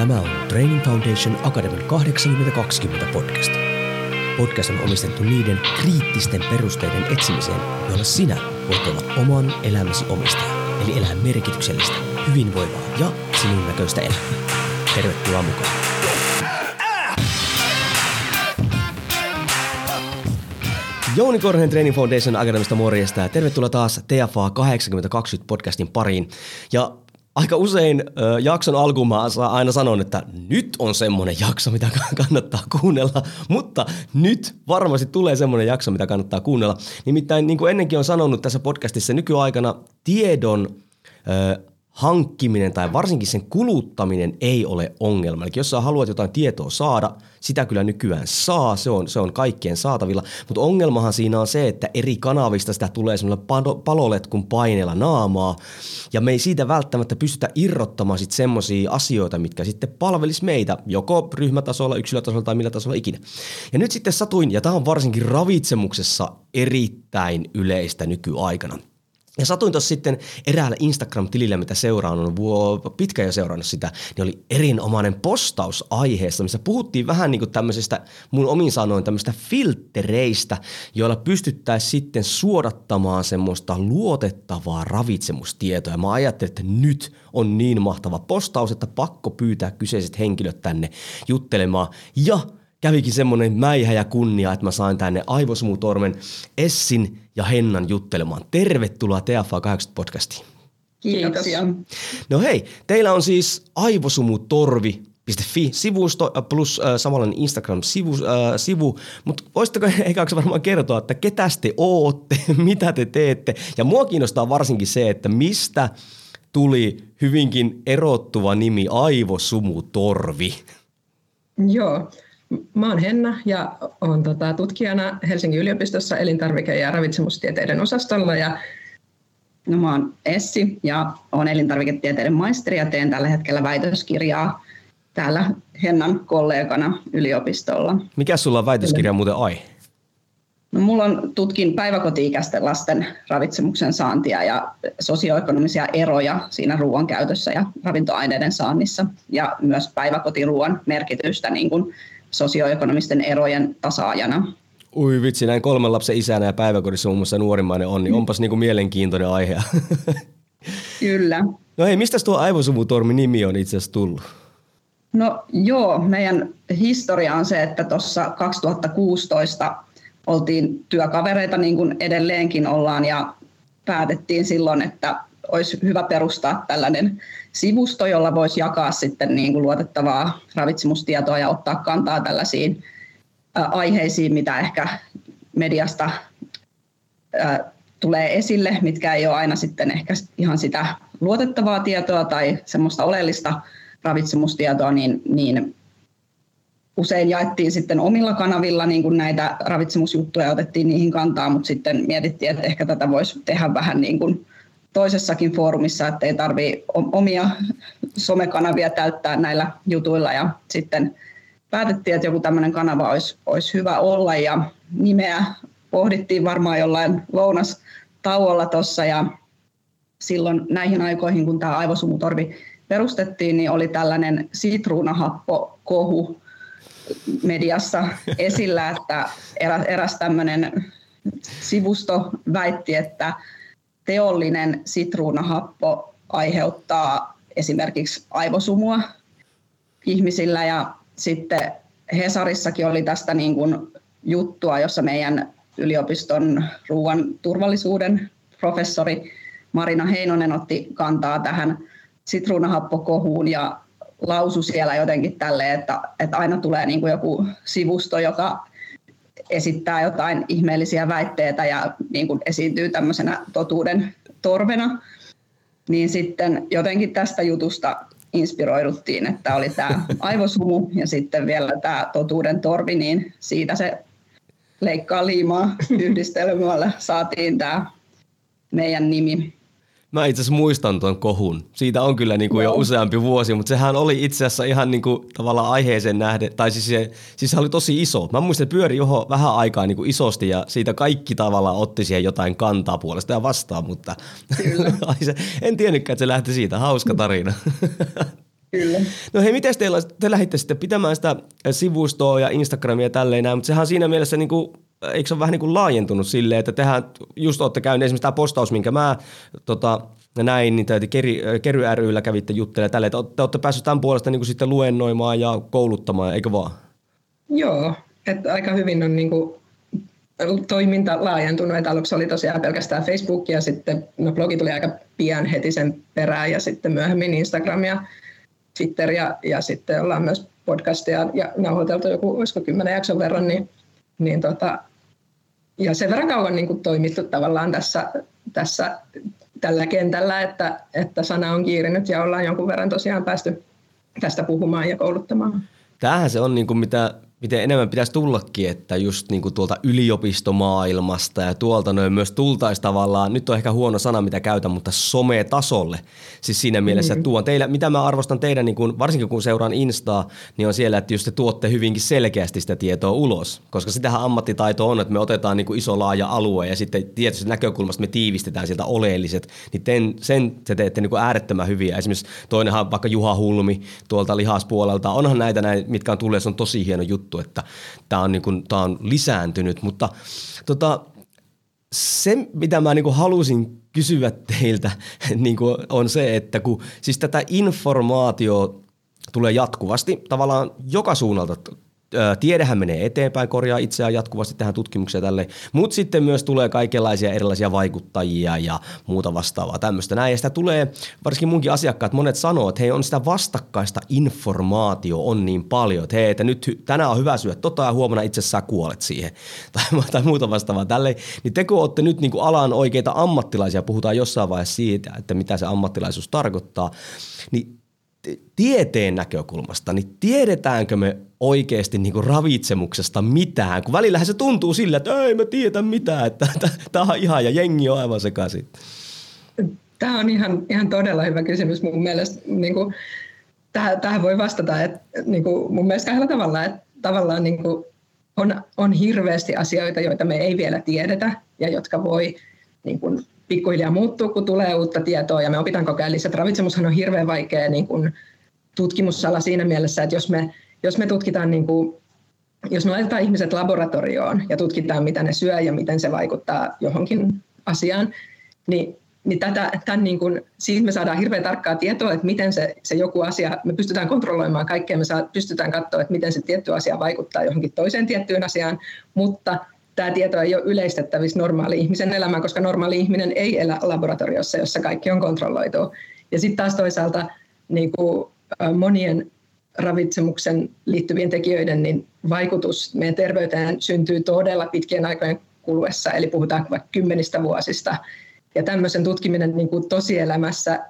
Tämä on Training Foundation Academy 8020 podcast. Podcast on omistettu niiden kriittisten perusteiden etsimiseen, joilla sinä voit olla oman elämäsi omistaja, eli elää merkityksellistä, hyvinvoivaa ja sinun näköistä elämää. Tervetuloa mukaan. Jouni Korhonen Training Foundation Akademista morjesta ja tervetuloa taas TFA 8020 podcastin pariin. Ja aika usein ö, jakson mä aina sanon, että nyt on semmoinen jakso, mitä kannattaa kuunnella, mutta nyt varmasti tulee semmoinen jakso, mitä kannattaa kuunnella. Nimittäin niin kuin ennenkin on sanonut tässä podcastissa, nykyaikana tiedon ö, hankkiminen tai varsinkin sen kuluttaminen ei ole ongelma. Eli jos sä haluat jotain tietoa saada, sitä kyllä nykyään saa, se on, se on kaikkien saatavilla, mutta ongelmahan siinä on se, että eri kanavista sitä tulee semmoilla paloletkun paineella naamaa, ja me ei siitä välttämättä pystytä irrottamaan sitten semmoisia asioita, mitkä sitten palvelis meitä, joko ryhmätasolla, yksilötasolla tai millä tasolla ikinä. Ja nyt sitten satuin, ja tämä on varsinkin ravitsemuksessa erittäin yleistä nykyaikana – ja satuin tuossa sitten eräällä Instagram-tilillä, mitä seuraan, on pitkään jo seurannut sitä, niin oli erinomainen postaus aiheesta, missä puhuttiin vähän niin kuin tämmöisestä, mun omin sanoin, tämmöistä filtereistä, joilla pystyttäisiin sitten suodattamaan semmoista luotettavaa ravitsemustietoa. Ja mä ajattelin, että nyt on niin mahtava postaus, että pakko pyytää kyseiset henkilöt tänne juttelemaan. Ja kävikin semmoinen mäihä ja kunnia, että mä sain tänne Aivosumutormen Essin ja Hennan juttelemaan. Tervetuloa TFA 80 podcastiin. Kiitoksia. No hei, teillä on siis aivosumutorvi sivusto plus äh, samanlainen Instagram-sivu, äh, sivu. mutta voisitteko eikä varmaan kertoa, että ketä te ootte, mitä te teette ja mua kiinnostaa varsinkin se, että mistä tuli hyvinkin erottuva nimi Aivosumutorvi. Joo, Mä oon Henna ja olen tota, tutkijana Helsingin yliopistossa elintarvike- ja ravitsemustieteiden osastolla. Ja no, mä oon Essi ja olen elintarviketieteiden maisteri ja teen tällä hetkellä väitöskirjaa täällä Hennan kollegana yliopistolla. Mikä sulla on väitöskirja muuten ai? No, mulla on tutkin päiväkoti-ikäisten lasten ravitsemuksen saantia ja sosioekonomisia eroja siinä ruoan käytössä ja ravintoaineiden saannissa ja myös päiväkotiruoan merkitystä niin kuin sosioekonomisten erojen tasaajana. Ui vitsi, näin kolmen lapsen isänä ja päiväkodissa muun muassa nuorimmainen on, niin onpas niinku mielenkiintoinen aihe. Kyllä. No hei, mistä tuo aivosumutormi nimi on itse asiassa tullut? No joo, meidän historia on se, että tuossa 2016 oltiin työkavereita niin kuin edelleenkin ollaan ja päätettiin silloin, että olisi hyvä perustaa tällainen sivusto, jolla voisi jakaa sitten niin kuin luotettavaa ravitsemustietoa ja ottaa kantaa tällaisiin aiheisiin, mitä ehkä mediasta tulee esille, mitkä ei ole aina sitten ehkä ihan sitä luotettavaa tietoa tai semmoista oleellista ravitsemustietoa, niin, niin usein jaettiin sitten omilla kanavilla niin kuin näitä ravitsemusjuttuja ja otettiin niihin kantaa, mutta sitten mietittiin, että ehkä tätä voisi tehdä vähän niin kuin toisessakin foorumissa, että ei tarvitse omia somekanavia täyttää näillä jutuilla. Ja sitten päätettiin, että joku tämmöinen kanava olisi, olisi hyvä olla. Ja nimeä pohdittiin varmaan jollain lounastauolla tuossa ja silloin näihin aikoihin, kun tämä aivosumutorvi perustettiin, niin oli tällainen sitruunahappo-kohu mediassa esillä, että eräs tämmöinen sivusto väitti, että teollinen sitruunahappo aiheuttaa esimerkiksi aivosumua ihmisillä. Ja sitten Hesarissakin oli tästä niin kuin juttua, jossa meidän yliopiston ruoan turvallisuuden professori Marina Heinonen otti kantaa tähän sitruunahappokohuun ja lausui siellä jotenkin tälle, että, että aina tulee niin kuin joku sivusto, joka esittää jotain ihmeellisiä väitteitä ja niin kuin esiintyy tämmöisenä totuuden torvena, niin sitten jotenkin tästä jutusta inspiroiduttiin, että oli tämä aivosumu ja sitten vielä tämä totuuden torvi, niin siitä se leikkaa liimaa yhdistelmällä saatiin tämä meidän nimi. Mä itse asiassa muistan tuon kohun. Siitä on kyllä niin kuin jo useampi vuosi, mutta sehän oli itse asiassa ihan niin kuin tavallaan aiheeseen nähden, tai siis se, siis se oli tosi iso. Mä muistan, että pyöri johon vähän aikaa niin kuin isosti ja siitä kaikki tavallaan otti siihen jotain kantaa puolesta ja vastaan, mutta en tiennytkään, että se lähti siitä. Hauska tarina. Kyllä. No hei, miten teillä, te lähditte sitten pitämään sitä sivustoa ja Instagramia ja tälleen näin, mutta sehän siinä mielessä niin kuin, eikö se ole vähän niin kuin laajentunut silleen, että tehän just olette käyneet esimerkiksi tämä postaus, minkä mä tota, näin, niin te Keri, Kery ryllä kävitte juttelemaan tälle, että te olette päässeet tämän puolesta niin kuin sitten luennoimaan ja kouluttamaan, eikö vaan? Joo, että aika hyvin on niin kuin toiminta laajentunut, että aluksi oli tosiaan pelkästään Facebook ja sitten no blogi tuli aika pian heti sen perään ja sitten myöhemmin Instagram ja Twitter ja, ja sitten ollaan myös podcastia ja nauhoiteltu joku, olisiko kymmenen jakson verran, niin, niin tota, ja sen verran kauan niin kuin toimittu tavallaan tässä, tässä tällä kentällä, että, että sana on kiirinyt ja ollaan jonkun verran tosiaan päästy tästä puhumaan ja kouluttamaan. Tämähän se on niin kuin mitä miten enemmän pitäisi tullakin, että just niin kuin tuolta yliopistomaailmasta ja tuolta noin myös tultaisi tavallaan, nyt on ehkä huono sana mitä käytän, mutta sometasolle. Siis siinä mielessä, että mm. tuon teillä, mitä mä arvostan teidän, niin kuin, varsinkin kun seuraan Instaa, niin on siellä, että just te tuotte hyvinkin selkeästi sitä tietoa ulos. Koska sitähän ammattitaito on, että me otetaan niin kuin iso laaja alue ja sitten tietysti näkökulmasta me tiivistetään sieltä oleelliset, niin ten, sen te teette niin kuin äärettömän hyviä. Esimerkiksi toinenhan vaikka Juha Hulmi tuolta lihaspuolelta, onhan näitä näin, mitkä on tulleet, se on tosi hieno juttu juttu, että tämä on, niin kuin, tämä on lisääntynyt, mutta tota, se, mitä mä niin halusin kysyä teiltä, niin on se, että kun siis tätä informaatio tulee jatkuvasti tavallaan joka suunnalta tiedehän menee eteenpäin, korjaa itseään jatkuvasti tähän tutkimukseen tälle, mutta sitten myös tulee kaikenlaisia erilaisia vaikuttajia ja muuta vastaavaa tämmöistä näin. Ja sitä tulee, varsinkin munkin asiakkaat, monet sanoo, että hei on sitä vastakkaista informaatio on niin paljon, että hei, että nyt tänään on hyvä syödä tota ja huomenna itse asiassa kuolet siihen tai, tai muuta vastaavaa tälle. Niin te kun olette nyt niin kuin alan oikeita ammattilaisia, puhutaan jossain vaiheessa siitä, että mitä se ammattilaisuus tarkoittaa, niin tieteen näkökulmasta, niin tiedetäänkö me oikeasti niin kuin ravitsemuksesta mitään? Kun välillähän se tuntuu sillä, että ei mä tiedä mitään, että tämä on ihan ja jengi on aivan sekaisin. Tämä on ihan, ihan todella hyvä kysymys mun mielestä. Niin kuin, tähän, tähän voi vastata että, niin kuin mun mielestä kahdella tavalla. Että tavallaan niin kuin, on, on hirveästi asioita, joita me ei vielä tiedetä ja jotka voi niin kuin, pikkuhiljaa muuttuu, kun tulee uutta tietoa. Ja me opitaan koko ajan lisää. Ravitsemushan on hirveän vaikea niin kuin tutkimussala siinä mielessä, että jos me, jos me tutkitaan, niin kuin, jos me laitetaan ihmiset laboratorioon ja tutkitaan, mitä ne syö ja miten se vaikuttaa johonkin asiaan, niin niin tätä, tämän niin kuin, siitä me saadaan hirveän tarkkaa tietoa, että miten se, se joku asia, me pystytään kontrolloimaan kaikkea, me saa, pystytään katsoa, että miten se tietty asia vaikuttaa johonkin toiseen tiettyyn asiaan, mutta tämä tieto ei ole yleistettävissä normaali ihmisen elämään, koska normaali ihminen ei elä laboratoriossa, jossa kaikki on kontrolloitu. Ja sitten taas toisaalta niin kuin monien ravitsemuksen liittyvien tekijöiden niin vaikutus meidän terveyteen syntyy todella pitkien aikojen kuluessa, eli puhutaan vaikka kymmenistä vuosista. Ja tämmöisen tutkiminen niin kuin tosielämässä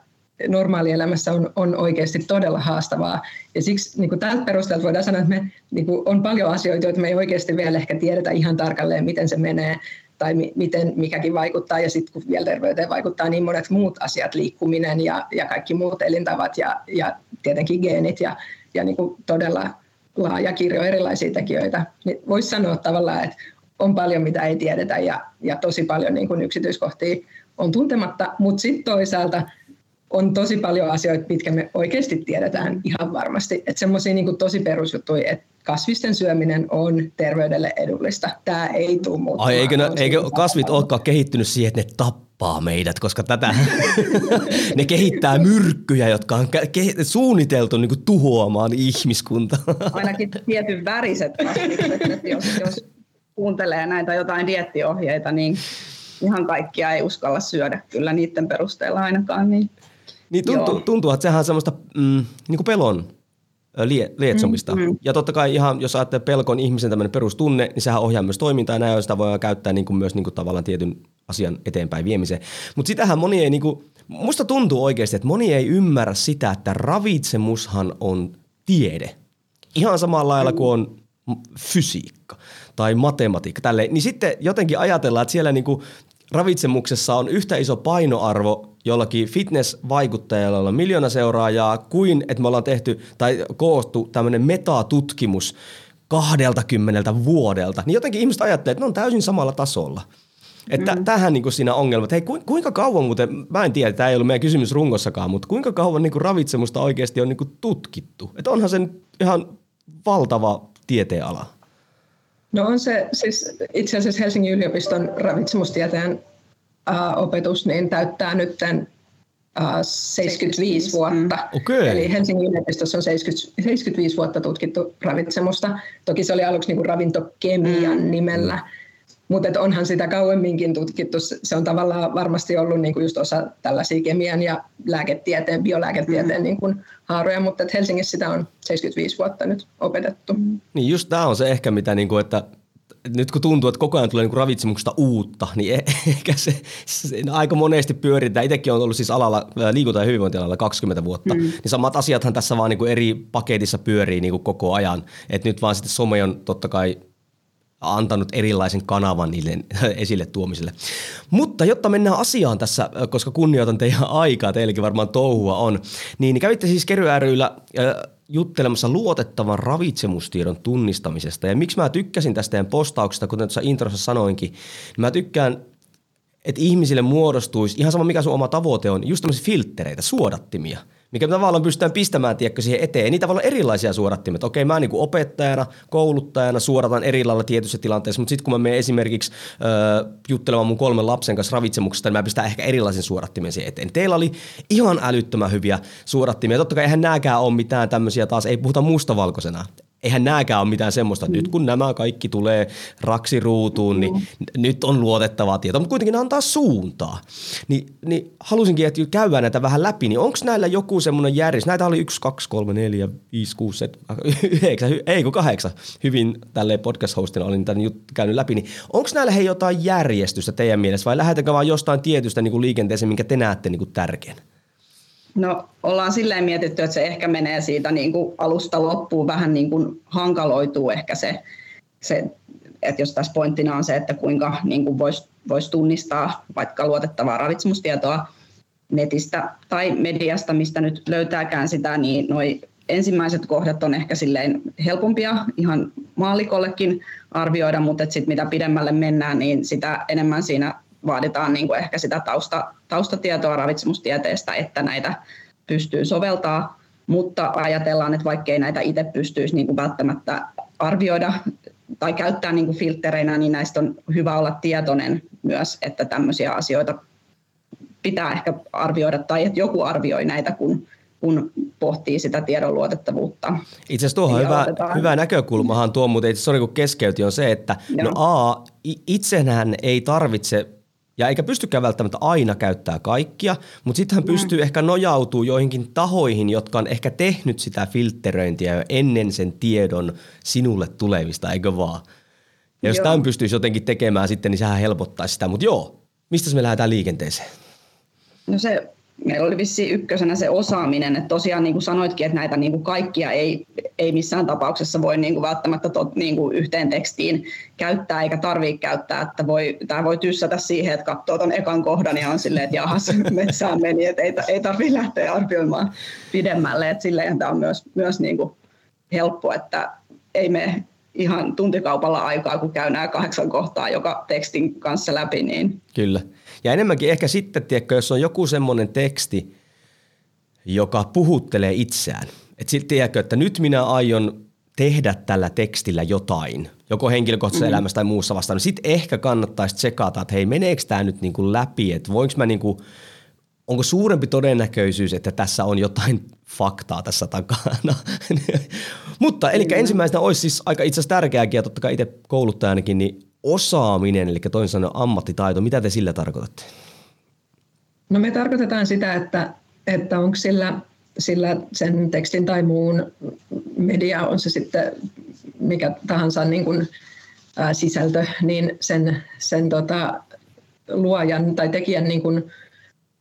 normaalielämässä on, on oikeasti todella haastavaa. Ja siksi niin kuin tältä perusteelta voidaan sanoa, että me, niin kuin on paljon asioita, joita me ei oikeasti vielä ehkä tiedetä ihan tarkalleen, miten se menee tai mi- miten mikäkin vaikuttaa. Ja sitten kun vielä terveyteen vaikuttaa niin monet muut asiat, liikkuminen ja, ja kaikki muut elintavat ja, ja tietenkin geenit ja, ja niin kuin todella laaja kirjo erilaisia tekijöitä, niin voisi sanoa tavallaan, että on paljon, mitä ei tiedetä ja, ja tosi paljon niin kuin yksityiskohtia on tuntematta, mutta sitten toisaalta – on tosi paljon asioita, mitkä me oikeasti tiedetään ihan varmasti. Että semmoisia niin tosi perusjuttuja, että kasvisten syöminen on terveydelle edullista. Tämä ei tule muuttumaan. Ai eikö, ne, eikö kasvit olekaan kehittynyt siihen, että ne tappaa meidät, koska tätä, ne kehittää myrkkyjä, jotka on ke- suunniteltu niin kuin tuhoamaan ihmiskuntaa. Ainakin tietyn väriset kasvit, että jos, jos kuuntelee näitä jotain diettiohjeita, niin ihan kaikkia ei uskalla syödä kyllä niiden perusteella ainakaan. Niin niin tuntuu, tuntuu, että sehän on semmoista mm, niin kuin pelon lie, lietsomista. Mm, mm. Ja totta kai ihan, jos ajattelee pelkon ihmisen tämmöinen perustunne, niin sehän ohjaa myös toimintaa ja näin, sitä voi käyttää niin kuin myös niin kuin tavallaan tietyn asian eteenpäin viemiseen. Mutta sitähän moni ei, niin kuin, musta tuntuu oikeasti, että moni ei ymmärrä sitä, että ravitsemushan on tiede. Ihan samalla lailla kuin on fysiikka tai matematiikka, tälleen. niin sitten jotenkin ajatellaan, että siellä niinku ravitsemuksessa on yhtä iso painoarvo jollakin fitness-vaikuttajalla, on miljoona seuraajaa, kuin että me ollaan tehty tai koottu tämmöinen metatutkimus kahdelta kymmeneltä vuodelta, niin jotenkin ihmiset ajattelee, että ne on täysin samalla tasolla. Että mm. tähän niin kuin siinä ongelma, että hei kuinka kauan muuten, mä en tiedä, tämä ei ollut meidän kysymys rungossakaan, mutta kuinka kauan niin kuin ravitsemusta oikeasti on niin kuin tutkittu? Että onhan se ihan valtava tieteenala. No on se, siis itse asiassa Helsingin yliopiston ravitsemustieteen opetus niin täyttää nyt 75 vuotta. Okay. Eli Helsingin yliopistossa on 70, 75 vuotta tutkittu ravitsemusta. Toki se oli aluksi niin kuin ravintokemian mm. nimellä, mutta onhan sitä kauemminkin tutkittu. Se on tavallaan varmasti ollut niin kuin just osa tällaisia kemian ja lääketieteen, biolääketieteen mm. niin kuin haaroja, mutta Helsingissä sitä on 75 vuotta nyt opetettu. Niin just tämä on se ehkä, mitä niin kuin, että nyt kun tuntuu, että koko ajan tulee niin ravitsemuksesta uutta, niin e- ehkä se, se aika monesti pyöritään. Itsekin on ollut siis alalla, liikunta- ja hyvinvointialalla 20 vuotta, mm. niin samat asiathan tässä vaan niin kuin eri paketissa pyörii niin kuin koko ajan. Et nyt vaan sitten some on totta kai antanut erilaisen kanavan niille esille tuomiselle. Mutta jotta mennään asiaan tässä, koska kunnioitan teidän aikaa, teillekin varmaan touhua on, niin kävitte siis Kery ryllä juttelemassa luotettavan ravitsemustiedon tunnistamisesta. Ja miksi mä tykkäsin tästä teidän postauksesta, kuten tuossa introssa sanoinkin, niin mä tykkään, että ihmisille muodostuisi, ihan sama mikä sun oma tavoite on, just tämmöisiä filttereitä, suodattimia – mikä tavallaan pystytään pistämään tiedätkö, siihen eteen. Niitä olla erilaisia suodattimia. Okei, mä niin kuin opettajana, kouluttajana suoratan eri lailla tietyissä tilanteissa, mutta sitten kun mä menen esimerkiksi äh, juttelemaan mun kolmen lapsen kanssa ravitsemuksesta, niin mä pistän ehkä erilaisen suodattimen siihen eteen. Teillä oli ihan älyttömän hyviä suodattimia. Totta kai eihän nääkään ole mitään tämmöisiä taas, ei puhuta mustavalkoisena eihän nääkään ole mitään semmoista, mm. nyt kun nämä kaikki tulee raksiruutuun, niin nyt on luotettavaa tietoa, mutta kuitenkin antaa suuntaa. Ni, niin halusinkin, että käydään näitä vähän läpi, niin onko näillä joku semmoinen järjestys? Näitä oli 1, 2, 3, 4, 5, 6, 7, 9, ei kun kahdeksan. Hyvin tälle podcast-hostina olin tämän käynyt läpi. Niin onko näillä hei jotain järjestystä teidän mielessä vai lähdetäänkö vaan jostain tietystä niin kuin liikenteeseen, minkä te näette niin kuin tärkeänä? No ollaan silleen mietitty, että se ehkä menee siitä niin kuin alusta loppuun vähän niin kuin hankaloituu ehkä se, se että jos tässä pointtina on se, että kuinka niin voisi vois tunnistaa vaikka luotettavaa ravitsemustietoa netistä tai mediasta, mistä nyt löytääkään sitä, niin noi ensimmäiset kohdat on ehkä silleen helpompia ihan maallikollekin arvioida, mutta sitten mitä pidemmälle mennään, niin sitä enemmän siinä vaaditaan niin kuin ehkä sitä tausta, taustatietoa ravitsemustieteestä, että näitä pystyy soveltaa, mutta ajatellaan, että vaikkei näitä itse pystyisi niin kuin välttämättä arvioida tai käyttää niin kuin filttereinä, niin näistä on hyvä olla tietoinen myös, että tämmöisiä asioita pitää ehkä arvioida tai että joku arvioi näitä, kun, kun pohtii sitä tiedon luotettavuutta. Itse asiassa tuohon hyvä, hyvä näkökulmahan tuo, mutta itse sorry kun keskeytin, on se, että no A, itsenään ei tarvitse ja eikä pystykään välttämättä aina käyttää kaikkia, mutta sitten hän pystyy mm. ehkä nojautuu joihinkin tahoihin, jotka on ehkä tehnyt sitä filtteröintiä jo ennen sen tiedon sinulle tulevista, eikö vaan? Ja jos tämän pystyisi jotenkin tekemään sitten, niin sehän helpottaisi sitä. Mutta joo, mistä me lähdetään liikenteeseen? No se meillä oli vissi ykkösenä se osaaminen, että tosiaan niin kuin sanoitkin, että näitä niin kuin kaikkia ei, ei missään tapauksessa voi niin kuin välttämättä tot, niin kuin yhteen tekstiin käyttää eikä tarvitse käyttää, että voi, tämä voi tyssätä siihen, että katsoo tuon ekan kohdan ja on silleen, että jahas, metsään meni, että ei, ei tarvitse lähteä arvioimaan pidemmälle, että silleen tämä on myös, myös niin kuin helppo, että ei me ihan tuntikaupalla aikaa, kun käy nämä kahdeksan kohtaa joka tekstin kanssa läpi. Niin. Kyllä. Ja enemmänkin ehkä sitten, tiedätkö, jos on joku semmoinen teksti, joka puhuttelee itseään. Että tiedätkö, että nyt minä aion tehdä tällä tekstillä jotain, joko henkilökohtaisessa mm-hmm. elämässä tai muussa vastaan, niin sitten ehkä kannattaisi tsekata, että hei, meneekö tämä nyt niin kuin läpi, että voinko mä niin kuin, onko suurempi todennäköisyys, että tässä on jotain faktaa tässä takana. Mutta eli ensimmäisenä olisi siis aika itse asiassa tärkeääkin, ja totta kai itse kouluttajanakin, niin osaaminen, eli toisin sanoen ammattitaito, mitä te sillä tarkoitatte? No me tarkoitetaan sitä, että, että onko sillä, sillä sen tekstin tai muun media, on se sitten mikä tahansa niin kuin, ää, sisältö, niin sen, sen tota, luojan tai tekijän niin kuin,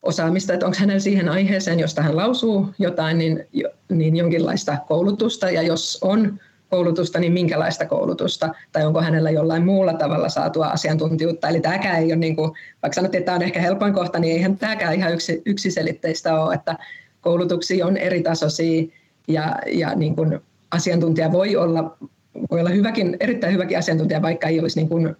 osaamista, että onko hänellä siihen aiheeseen, josta hän lausuu jotain, niin, niin jonkinlaista koulutusta, ja jos on koulutusta, niin minkälaista koulutusta, tai onko hänellä jollain muulla tavalla saatua asiantuntijuutta. Eli tämäkään ei ole, niin kuin, vaikka sanottiin, että tämä on ehkä helpoin kohta, niin eihän tämäkään ihan yksi, yksiselitteistä ole, että koulutuksia on eri tasoisia, ja, ja niin kuin asiantuntija voi olla, voi olla hyväkin, erittäin hyväkin asiantuntija, vaikka ei olisi niin kuin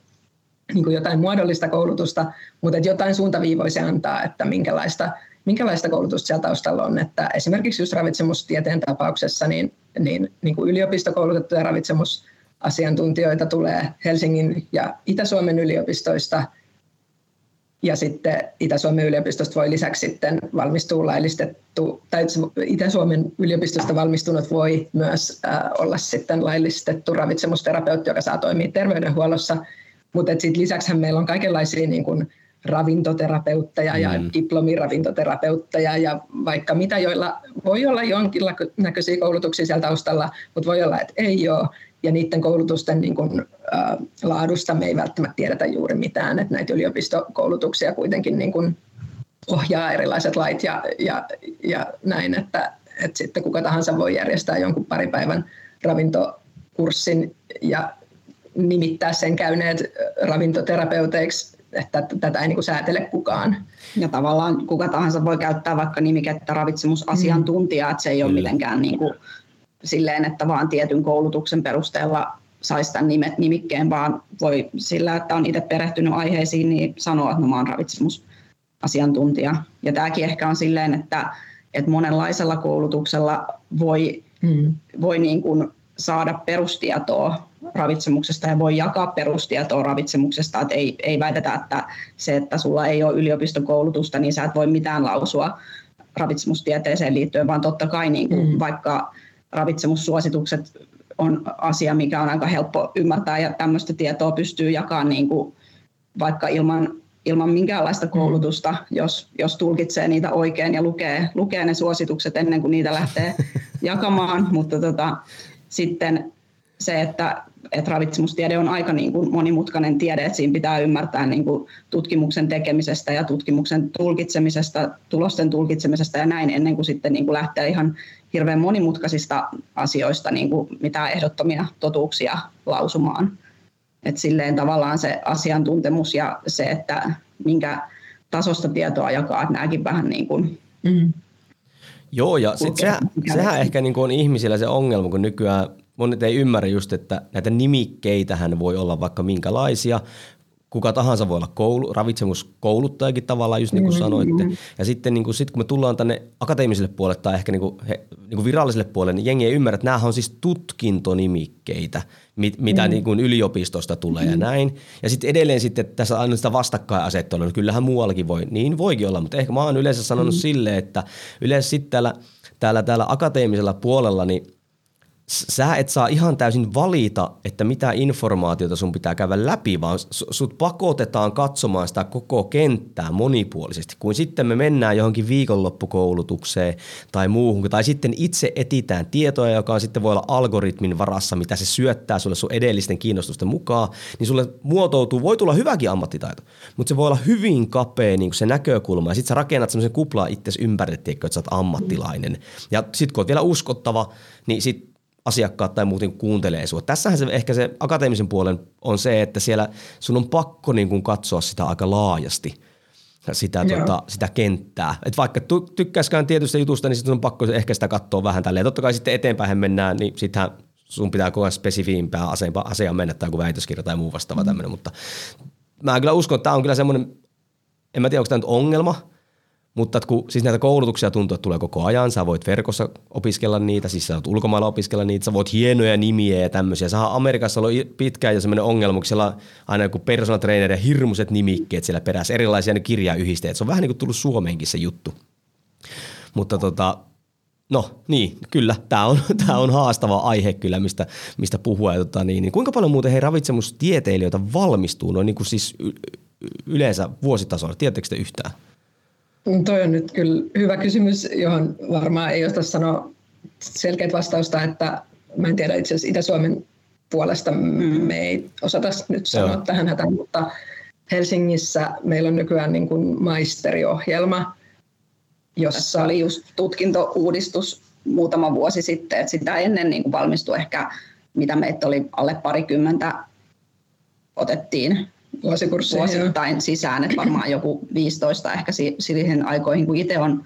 niin kuin jotain muodollista koulutusta, mutta että jotain suuntaviivoisia antaa, että minkälaista, minkälaista koulutusta siellä taustalla on. Että esimerkiksi just ravitsemustieteen tapauksessa, niin, niin, niin kuin yliopistokoulutettuja ravitsemusasiantuntijoita tulee Helsingin ja Itä-Suomen yliopistoista – ja sitten Itä-Suomen yliopistosta voi lisäksi sitten valmistua laillistettu, tai Itä-Suomen yliopistosta valmistunut voi myös äh, olla sitten laillistettu ravitsemusterapeutti, joka saa toimia terveydenhuollossa. Mutta sitten lisäksi meillä on kaikenlaisia niin kuin ravintoterapeutteja ja mm. diplomiravintoterapeutteja ja vaikka mitä, joilla voi olla jonkinlaisia koulutuksia siellä taustalla, mutta voi olla, että ei ole ja niiden koulutusten niin kuin, ä, laadusta me ei välttämättä tiedetä juuri mitään, että näitä yliopistokoulutuksia kuitenkin niin kuin ohjaa erilaiset lait ja, ja, ja näin, että, että sitten kuka tahansa voi järjestää jonkun paripäivän ravintokurssin ja nimittää sen käyneet ravintoterapeuteiksi, että tätä ei niin kuin säätele kukaan. Ja tavallaan kuka tahansa voi käyttää vaikka nimikettä ravitsemusasiantuntija, mm. että se ei ole mitenkään niin kuin silleen, että vaan tietyn koulutuksen perusteella saisi tämän nimet, nimikkeen, vaan voi sillä, että on itse perehtynyt aiheisiin, niin sanoa, että no, mä oon ravitsemusasiantuntija. Ja tämäkin ehkä on silleen, että, että monenlaisella koulutuksella voi, mm. voi niin kuin saada perustietoa ravitsemuksesta ja voi jakaa perustietoa ravitsemuksesta. Että ei, ei väitetä, että se, että sulla ei ole yliopistokoulutusta, niin sä et voi mitään lausua ravitsemustieteeseen liittyen, vaan totta kai niin kuin mm. vaikka ravitsemussuositukset on asia, mikä on aika helppo ymmärtää ja tämmöistä tietoa pystyy jakamaan niin kuin vaikka ilman, ilman minkäänlaista mm. koulutusta, jos, jos tulkitsee niitä oikein ja lukee, lukee ne suositukset ennen kuin niitä lähtee jakamaan, mutta tota, sitten se, että, että ravitsemustiede on aika niin kuin monimutkainen tiede, että siinä pitää ymmärtää niin kuin tutkimuksen tekemisestä ja tutkimuksen tulkitsemisesta, tulosten tulkitsemisesta ja näin ennen kuin sitten niin kuin lähtee ihan hirveän monimutkaisista asioista niin kuin mitään ehdottomia totuuksia lausumaan. Et silleen tavallaan se asiantuntemus ja se, että minkä tasosta tietoa jakaa, että nämäkin vähän niin kuin mm. Joo, ja sit sehän, sehän ehkä niin kuin on ihmisillä se ongelma, kun nykyään monet ei ymmärrä just, että näitä nimikkeitähän voi olla vaikka minkälaisia, kuka tahansa voi olla koulu, ravitsemuskouluttajakin tavallaan, just niin kuin mm-hmm. sanoitte. Ja sitten niin kuin, sit kun me tullaan tänne akateemiselle puolelle tai ehkä niin kuin, he, niin kuin viralliselle puolelle, niin jengi ei ymmärrä, että nämä on siis tutkintonimikkeitä, mit, mitä mm. niin kuin yliopistosta tulee mm. ja näin. Ja sitten edelleen sitten tässä on aina sitä vastakkainasettelua, niin kyllähän muuallakin voi, niin voikin olla, mutta ehkä mä oon yleensä sanonut mm. silleen, että yleensä sitten täällä, täällä, täällä akateemisella puolella, niin – sä et saa ihan täysin valita, että mitä informaatiota sun pitää käydä läpi, vaan sut pakotetaan katsomaan sitä koko kenttää monipuolisesti, kun sitten me mennään johonkin viikonloppukoulutukseen tai muuhun, tai sitten itse etitään tietoja, joka on sitten voi olla algoritmin varassa, mitä se syöttää sulle sun edellisten kiinnostusten mukaan, niin sulle muotoutuu, voi tulla hyväkin ammattitaito, mutta se voi olla hyvin kapea niin se näkökulma, ja sitten sä rakennat semmoisen kuplaa itse ympärille, että sä oot ammattilainen. Ja sitten kun oot vielä uskottava, niin sitten asiakkaat tai muuten kuuntelee sinua. Tässähän se ehkä se akateemisen puolen on se, että siellä sun on pakko niin kuin katsoa sitä aika laajasti sitä, tuota, sitä kenttää. Et vaikka tykkäiskään tietystä jutusta, niin sitten on pakko ehkä sitä katsoa vähän tälleen. Totta kai sitten eteenpäin mennään, niin sittenhän sun pitää koko ajan spesifiimpää asiaan mennä tai joku väitöskirja tai muu vastaava mm. tämmöinen, mutta mä kyllä uskon, että tämä on kyllä semmoinen, en mä tiedä, onko tämä nyt ongelma – mutta kun siis näitä koulutuksia tuntuu, että tulee koko ajan, sä voit verkossa opiskella niitä, siis sä voit ulkomailla opiskella niitä, sä voit hienoja nimiä ja tämmöisiä. Sähän Amerikassa ollut pitkään jo semmoinen ongelma, kun siellä on aina joku personal trainer ja hirmuiset nimikkeet siellä perässä, erilaisia ne kirjayhdisteet. Se on vähän niin kuin tullut Suomeenkin se juttu. Mutta tota, No niin, kyllä. Tämä on, tämä on haastava aihe kyllä, mistä, mistä puhua. Tota, niin, niin, kuinka paljon muuten hei ravitsemustieteilijöitä valmistuu noin niin kuin siis yleensä vuositasolla? Tiedättekö te yhtään? Toi on nyt kyllä hyvä kysymys, johon varmaan ei osata sanoa selkeät vastausta, että mä en tiedä itse asiassa Itä-Suomen puolesta mm. me ei osata nyt sanoa Joo. tähän hätään, mutta Helsingissä meillä on nykyään niin kuin maisteriohjelma, jossa oli just tutkintouudistus muutama vuosi sitten, että sitä ennen niin kuin valmistui ehkä, mitä meitä oli alle parikymmentä, otettiin vuosittain sisään, että varmaan joku 15 ehkä siihen aikoihin, kun itse on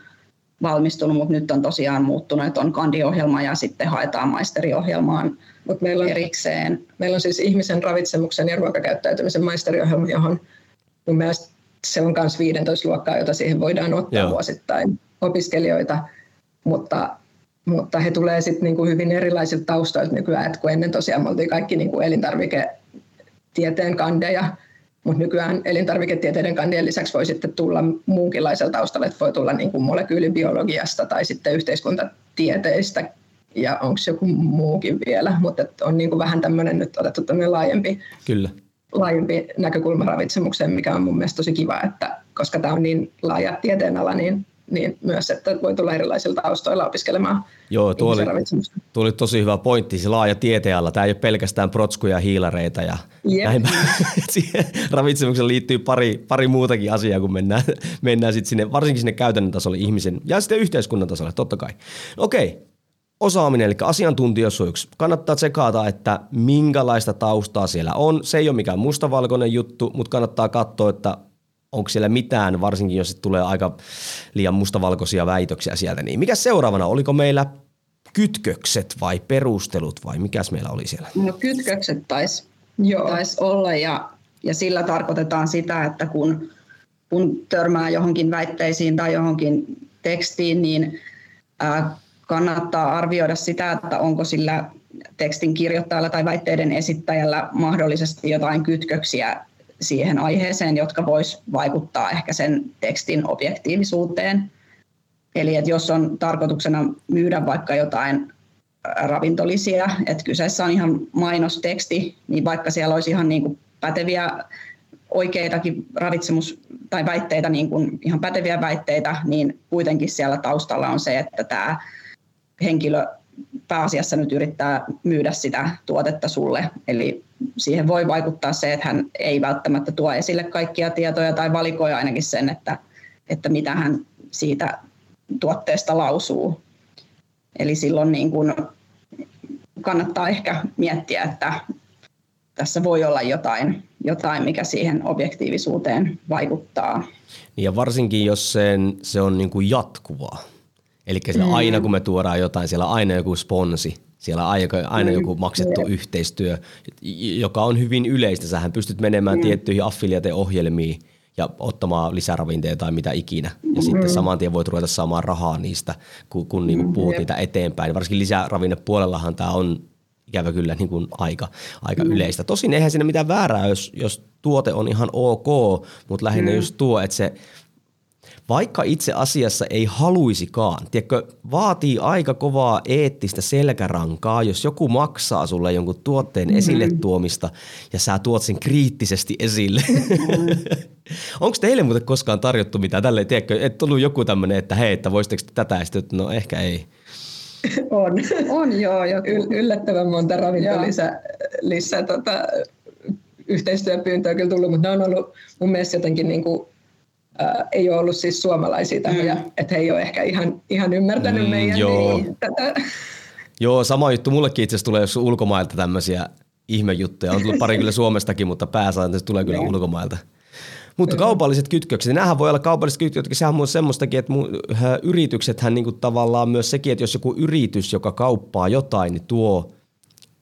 valmistunut, mutta nyt on tosiaan muuttunut, että on kandiohjelma ja sitten haetaan maisteriohjelmaan Mut meillä on, erikseen. Meillä on siis ihmisen ravitsemuksen ja ruokakäyttäytymisen maisteriohjelma, johon mun mielestä se on myös 15 luokkaa, jota siihen voidaan ottaa Joo. vuosittain opiskelijoita, mutta, mutta he tulee sitten niinku hyvin erilaisilta taustoilta nykyään, että kun ennen tosiaan me oltiin kaikki niinku elintarviketieteen kandeja, mutta nykyään elintarviketieteiden kandien lisäksi voi sitten tulla muunkinlaisella taustalla, että voi tulla niin kuin molekyylibiologiasta tai sitten yhteiskuntatieteistä ja onko joku muukin vielä, mutta on niin kuin vähän tämmöinen nyt otettu tämmöinen laajempi, Kyllä. laajempi näkökulma ravitsemukseen, mikä on mun mielestä tosi kiva, että koska tämä on niin laaja tieteenala, niin niin myös, että voi tulla erilaisilla taustoilla opiskelemaan Joo, tuo oli, tuo oli tosi hyvä pointti, se laaja tieteenala. Tämä ei ole pelkästään protskuja, hiilareita ja yep. näin. Siihen ravitsemukseen liittyy pari, pari muutakin asiaa, kun mennään, mennään sit sinne, varsinkin sinne käytännön tasolle ihmisen ja sitten yhteiskunnan tasolle, totta kai. No okei, osaaminen, eli asiantuntijuus. Kannattaa tsekata, että minkälaista taustaa siellä on. Se ei ole mikään mustavalkoinen juttu, mutta kannattaa katsoa, että onko siellä mitään, varsinkin jos tulee aika liian mustavalkoisia väitöksiä sieltä. Niin mikä seuraavana, oliko meillä kytkökset vai perustelut vai mikäs meillä oli siellä? No kytkökset taisi tais olla ja, ja sillä tarkoitetaan sitä, että kun, kun törmää johonkin väitteisiin tai johonkin tekstiin, niin ää, kannattaa arvioida sitä, että onko sillä tekstin kirjoittajalla tai väitteiden esittäjällä mahdollisesti jotain kytköksiä siihen aiheeseen, jotka vois vaikuttaa ehkä sen tekstin objektiivisuuteen. Eli että jos on tarkoituksena myydä vaikka jotain ravintolisia, että kyseessä on ihan mainosteksti, niin vaikka siellä olisi ihan niin kuin päteviä oikeitakin ravitsemus- tai väitteitä, niin kuin ihan päteviä väitteitä, niin kuitenkin siellä taustalla on se, että tämä henkilö pääasiassa nyt yrittää myydä sitä tuotetta sulle. Eli siihen voi vaikuttaa se, että hän ei välttämättä tuo esille kaikkia tietoja tai valikoi ainakin sen, että, että mitä hän siitä tuotteesta lausuu. Eli silloin niin kuin kannattaa ehkä miettiä, että tässä voi olla jotain, jotain mikä siihen objektiivisuuteen vaikuttaa. Ja varsinkin, jos sen, se on niin kuin jatkuvaa. Eli mm. aina kun me tuodaan jotain, siellä on aina joku sponsi, siellä on aina mm. joku maksettu mm. yhteistyö, joka on hyvin yleistä. Sähän pystyt menemään mm. tiettyihin affiliate-ohjelmiin ja ottamaan lisäravinteja tai mitä ikinä. Ja mm. sitten saman tien voit ruveta saamaan rahaa niistä, kun, kun niin mm. puhut niitä eteenpäin. Varsinkin lisäravinnepuolellahan tämä on ikävä kyllä niin kuin aika, aika mm. yleistä. Tosin eihän siinä mitään väärää, jos, jos tuote on ihan ok, mutta lähinnä mm. just tuo, että se vaikka itse asiassa ei haluisikaan. Tiedätkö, vaatii aika kovaa eettistä selkärankaa, jos joku maksaa sulle jonkun tuotteen mm-hmm. esille tuomista ja sä tuot sen kriittisesti esille. Mm-hmm. Onko teille muuten koskaan tarjottu mitään tälleen, tiedätkö, että tullut joku tämmöinen, että hei, että voisitteko tätä, ja sitten, no ehkä ei. On. On joo, joku. Y- yllättävän monta ravintolisä lisää, tota, yhteistyöpyyntöä kyllä tullut, mutta ne on ollut mun mielestä jotenkin niin kuin ää, ei ole ollut siis suomalaisia tahoja, mm. että he ei ole ehkä ihan, ihan ymmärtänyt mm, meidän joo. Niin, tätä. Joo, sama juttu. Mullekin itse asiassa tulee jos ulkomailta tämmöisiä ihmejuttuja. On tullut pari kyllä Suomestakin, mutta pääsääntöisesti tulee kyllä niin. ulkomailta. Mutta kaupalliset kytkökset, nämähän voi olla kaupalliset kytkökset, sehän on semmoistakin, että yrityksethän niinku tavallaan myös sekin, että jos joku yritys, joka kauppaa jotain, niin tuo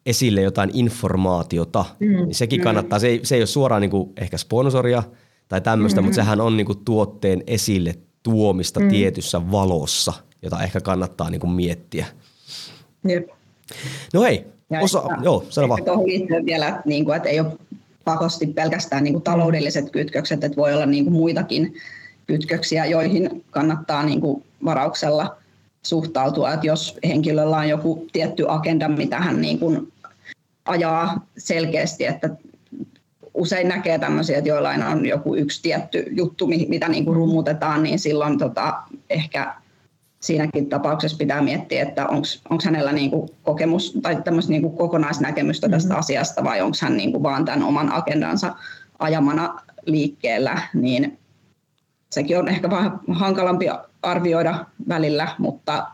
esille jotain informaatiota, mm. niin sekin mm. kannattaa. Se ei, se ei ole suoraan niinku ehkä sponsoria – tai tämmöistä, mm-hmm. mutta sehän on niinku tuotteen esille tuomista mm. tietyssä valossa, jota ehkä kannattaa niinku miettiä. Jep. No hei, ja osa, että, joo, sano vaan. Tuohon liittyy vielä, niin kuin, että ei ole pakosti pelkästään niin kuin taloudelliset kytkökset, että voi olla niin kuin muitakin kytköksiä, joihin kannattaa niin kuin varauksella suhtautua, että jos henkilöllä on joku tietty agenda, mitä hän niin kuin ajaa selkeästi, että usein näkee tämmöisiä, että joillain on joku yksi tietty juttu, mitä niin kuin rummutetaan, niin silloin tota, ehkä siinäkin tapauksessa pitää miettiä, että onko hänellä niin kuin kokemus tai tämmöistä niin kuin kokonaisnäkemystä tästä mm-hmm. asiasta vai onko hän niin kuin vaan tämän oman agendansa ajamana liikkeellä, niin sekin on ehkä vähän hankalampi arvioida välillä, mutta,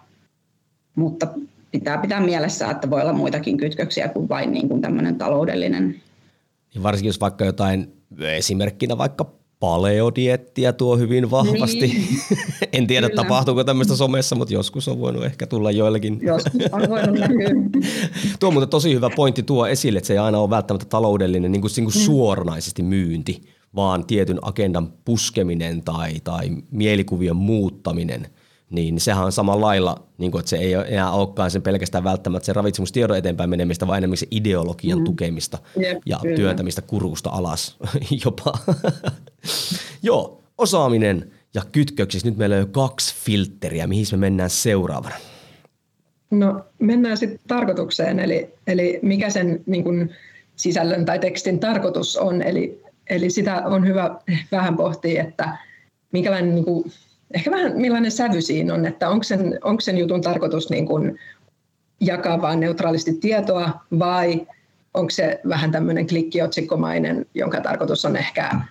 mutta pitää pitää mielessä, että voi olla muitakin kytköksiä kuin vain niin kuin tämmöinen taloudellinen ja varsinkin jos vaikka jotain, esimerkkinä vaikka paleodiettiä tuo hyvin vahvasti. Niin. en tiedä, Kyllä. tapahtuuko tämmöistä somessa, mutta joskus on voinut ehkä tulla joillekin. Joskus on voinut tuo on muuten tosi hyvä pointti tuo esille, että se ei aina ole välttämättä taloudellinen niin kuin, niin kuin mm. suoranaisesti myynti, vaan tietyn agendan puskeminen tai, tai mielikuvien muuttaminen – niin sehän on samalla lailla, niin kuin, että se ei enää olekaan sen pelkästään välttämättä se ravitsemustiedon eteenpäin menemistä, vaan enemmän se ideologian mm. tukemista Jep, ja kyllä. työntämistä kurusta alas jopa. Joo, osaaminen ja kytköksissä. Nyt meillä on jo kaksi filtteriä. Mihin me mennään seuraavana? No mennään sitten tarkoitukseen, eli, eli mikä sen niin kun, sisällön tai tekstin tarkoitus on. Eli, eli sitä on hyvä vähän pohtia, että minkälainen niin kun, ehkä vähän millainen sävy siinä on, että onko sen, onko sen jutun tarkoitus niin kuin jakaa vain neutraalisti tietoa vai onko se vähän tämmöinen klikkiotsikkomainen, jonka tarkoitus on ehkä äh,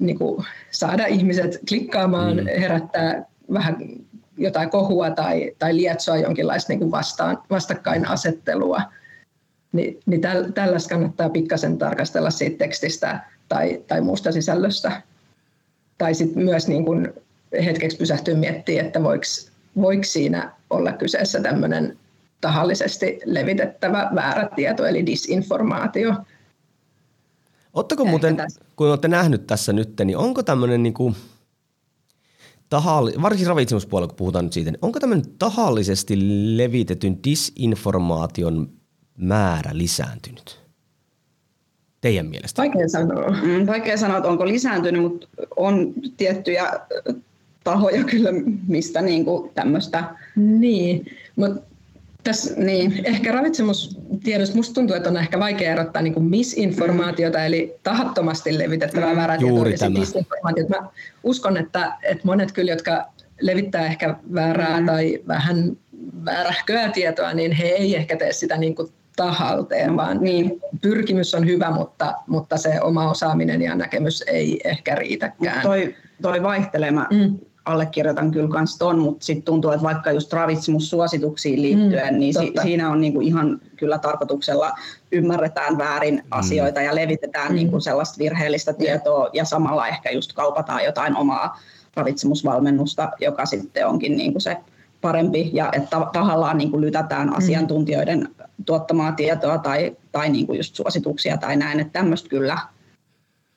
niin kuin saada ihmiset klikkaamaan, mm. herättää vähän jotain kohua tai, tai lietsoa jonkinlaista niin kuin vastaan, vastakkainasettelua. Ni, niin täl, tällaista kannattaa pikkasen tarkastella siitä tekstistä tai, tai muusta sisällöstä. Tai sitten myös niin kuin hetkeksi pysähtyä miettimään, että voiko, voiko siinä olla kyseessä tämmöinen tahallisesti levitettävä väärä tieto, eli disinformaatio. Ottako muuten, tässä. kun olette nähnyt tässä nyt, niin onko tämmöinen niin kuin tahalli, varsinkin ravitsemuspuolella, kun puhutaan nyt siitä, niin onko tämmöinen tahallisesti levitetyn disinformaation määrä lisääntynyt? Teidän mielestä? Vaikea sanoa. Mm, vaikea sanoa, että onko lisääntynyt, mutta on tiettyjä tahoja kyllä, mistä niin kuin tämmöistä... Niin, mutta tässä, niin, ehkä ravitsemustiedossa musta tuntuu, että on ehkä vaikea erottaa niin kuin misinformaatiota, eli tahattomasti levitettävää mm, väärää tietoa ja disinformaatiota. Mä uskon, että, että monet kyllä, jotka levittää ehkä väärää mm. tai vähän väärähköä tietoa, niin he ei ehkä tee sitä niin kuin tahalteen, mm. vaan niin, pyrkimys on hyvä, mutta, mutta se oma osaaminen ja näkemys ei ehkä riitäkään. Toi, toi vaihtelema mm allekirjoitan kyllä kans ton, mutta sitten tuntuu, että vaikka just ravitsemussuosituksiin liittyen, mm, niin si- siinä on niinku ihan kyllä tarkoituksella ymmärretään väärin mm. asioita ja levitetään mm. niinku sellaista virheellistä tietoa ja samalla ehkä just kaupataan jotain omaa ravitsemusvalmennusta, joka sitten onkin niinku se parempi ja että tahallaan niin kuin lytätään mm. asiantuntijoiden tuottamaa tietoa tai, tai niin kuin just suosituksia tai näin, että tämmöistä kyllä,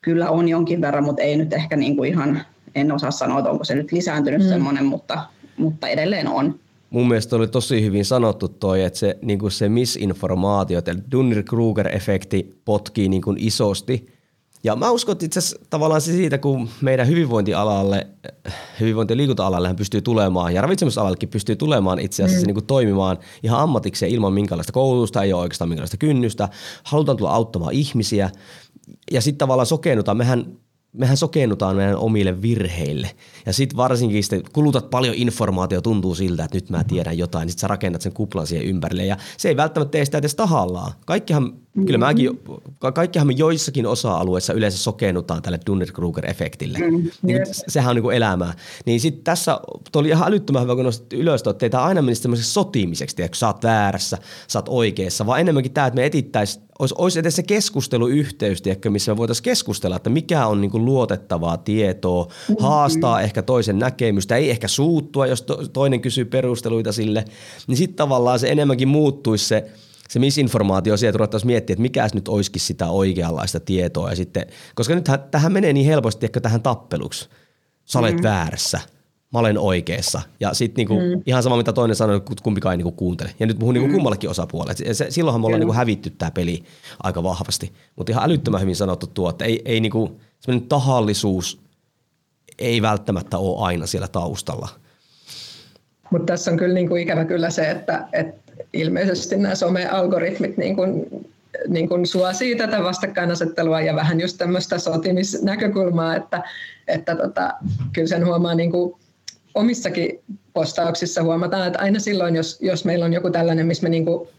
kyllä on jonkin verran, mutta ei nyt ehkä niin kuin ihan en osaa sanoa, että onko se nyt lisääntynyt mm. semmoinen, mutta, mutta edelleen on. Mun mielestä oli tosi hyvin sanottu toi, että se, niin kuin se misinformaatio, että Dunning-Kruger-efekti potkii niin kuin isosti. Ja mä uskon, että itse asiassa tavallaan se siitä, kun meidän hyvinvointialalle, hyvinvointi- ja liikunta-alalle pystyy tulemaan, ja ravitsemusalallekin pystyy tulemaan itse asiassa mm. niin kuin toimimaan ihan ammatikseen ilman minkälaista koulutusta, ei ole oikeastaan minkälaista kynnystä. Halutaan tulla auttamaan ihmisiä, ja sitten tavallaan sokennutaan. Mehän mehän sokennutaan meidän omille virheille. Ja sitten varsinkin sitten kulutat paljon informaatiota, tuntuu siltä, että nyt mä tiedän jotain, niin sitten sä rakennat sen kuplan siihen ympärille. Ja se ei välttämättä tee sitä edes tahallaan. Kaikkihan, mm-hmm. kyllä mäkin, kaikkihan me joissakin osa-alueissa yleensä sokennutaan tälle Dunning-Kruger-efektille. Mm-hmm. Niin, sehän on niin kuin elämää. Niin sitten tässä oli ihan älyttömän hyvä, kun nostit ylös, että ei tämä aina menisi semmoiseksi sotimiseksi, että sä oot väärässä, sä oot oikeassa, vaan enemmänkin tämä, että me etittäisiin olisi, olisi edes se keskusteluyhteys, tiedätkö, missä me voitaisiin keskustella, että mikä on niin kuin luotettavaa tietoa, mm-hmm. haastaa ehkä toisen näkemystä, ei ehkä suuttua, jos to, toinen kysyy perusteluita sille, niin sitten tavallaan se enemmänkin muuttuisi se, se misinformaatio sieltä ruvettaisiin miettiä, että mikä nyt olisikin sitä oikeanlaista tietoa. Ja sitten, koska nyt tähän menee niin helposti ehkä tähän tappeluksi. Sä olet mm. väärässä – mä olen oikeassa. Ja sitten niinku, mm. ihan sama, mitä toinen sanoi, kumpikaan ei niinku kuuntele. Ja nyt puhun niinku mm. kummallekin osapuolelle. Se, silloinhan me ollaan niinku hävitty tämä peli aika vahvasti. Mutta ihan älyttömän hyvin sanottu tuo, että ei, ei niinku, tahallisuus ei välttämättä ole aina siellä taustalla. Mutta tässä on kyllä niinku ikävä kyllä se, että, että ilmeisesti nämä some-algoritmit niinku, niin kuin suosii tätä vastakkainasettelua ja vähän just tämmöistä sotimisnäkökulmaa, että, että tota, kyllä sen huomaa niin kuin omissakin postauksissa huomataan, että aina silloin, jos, jos meillä on joku tällainen, missä me niin kuin,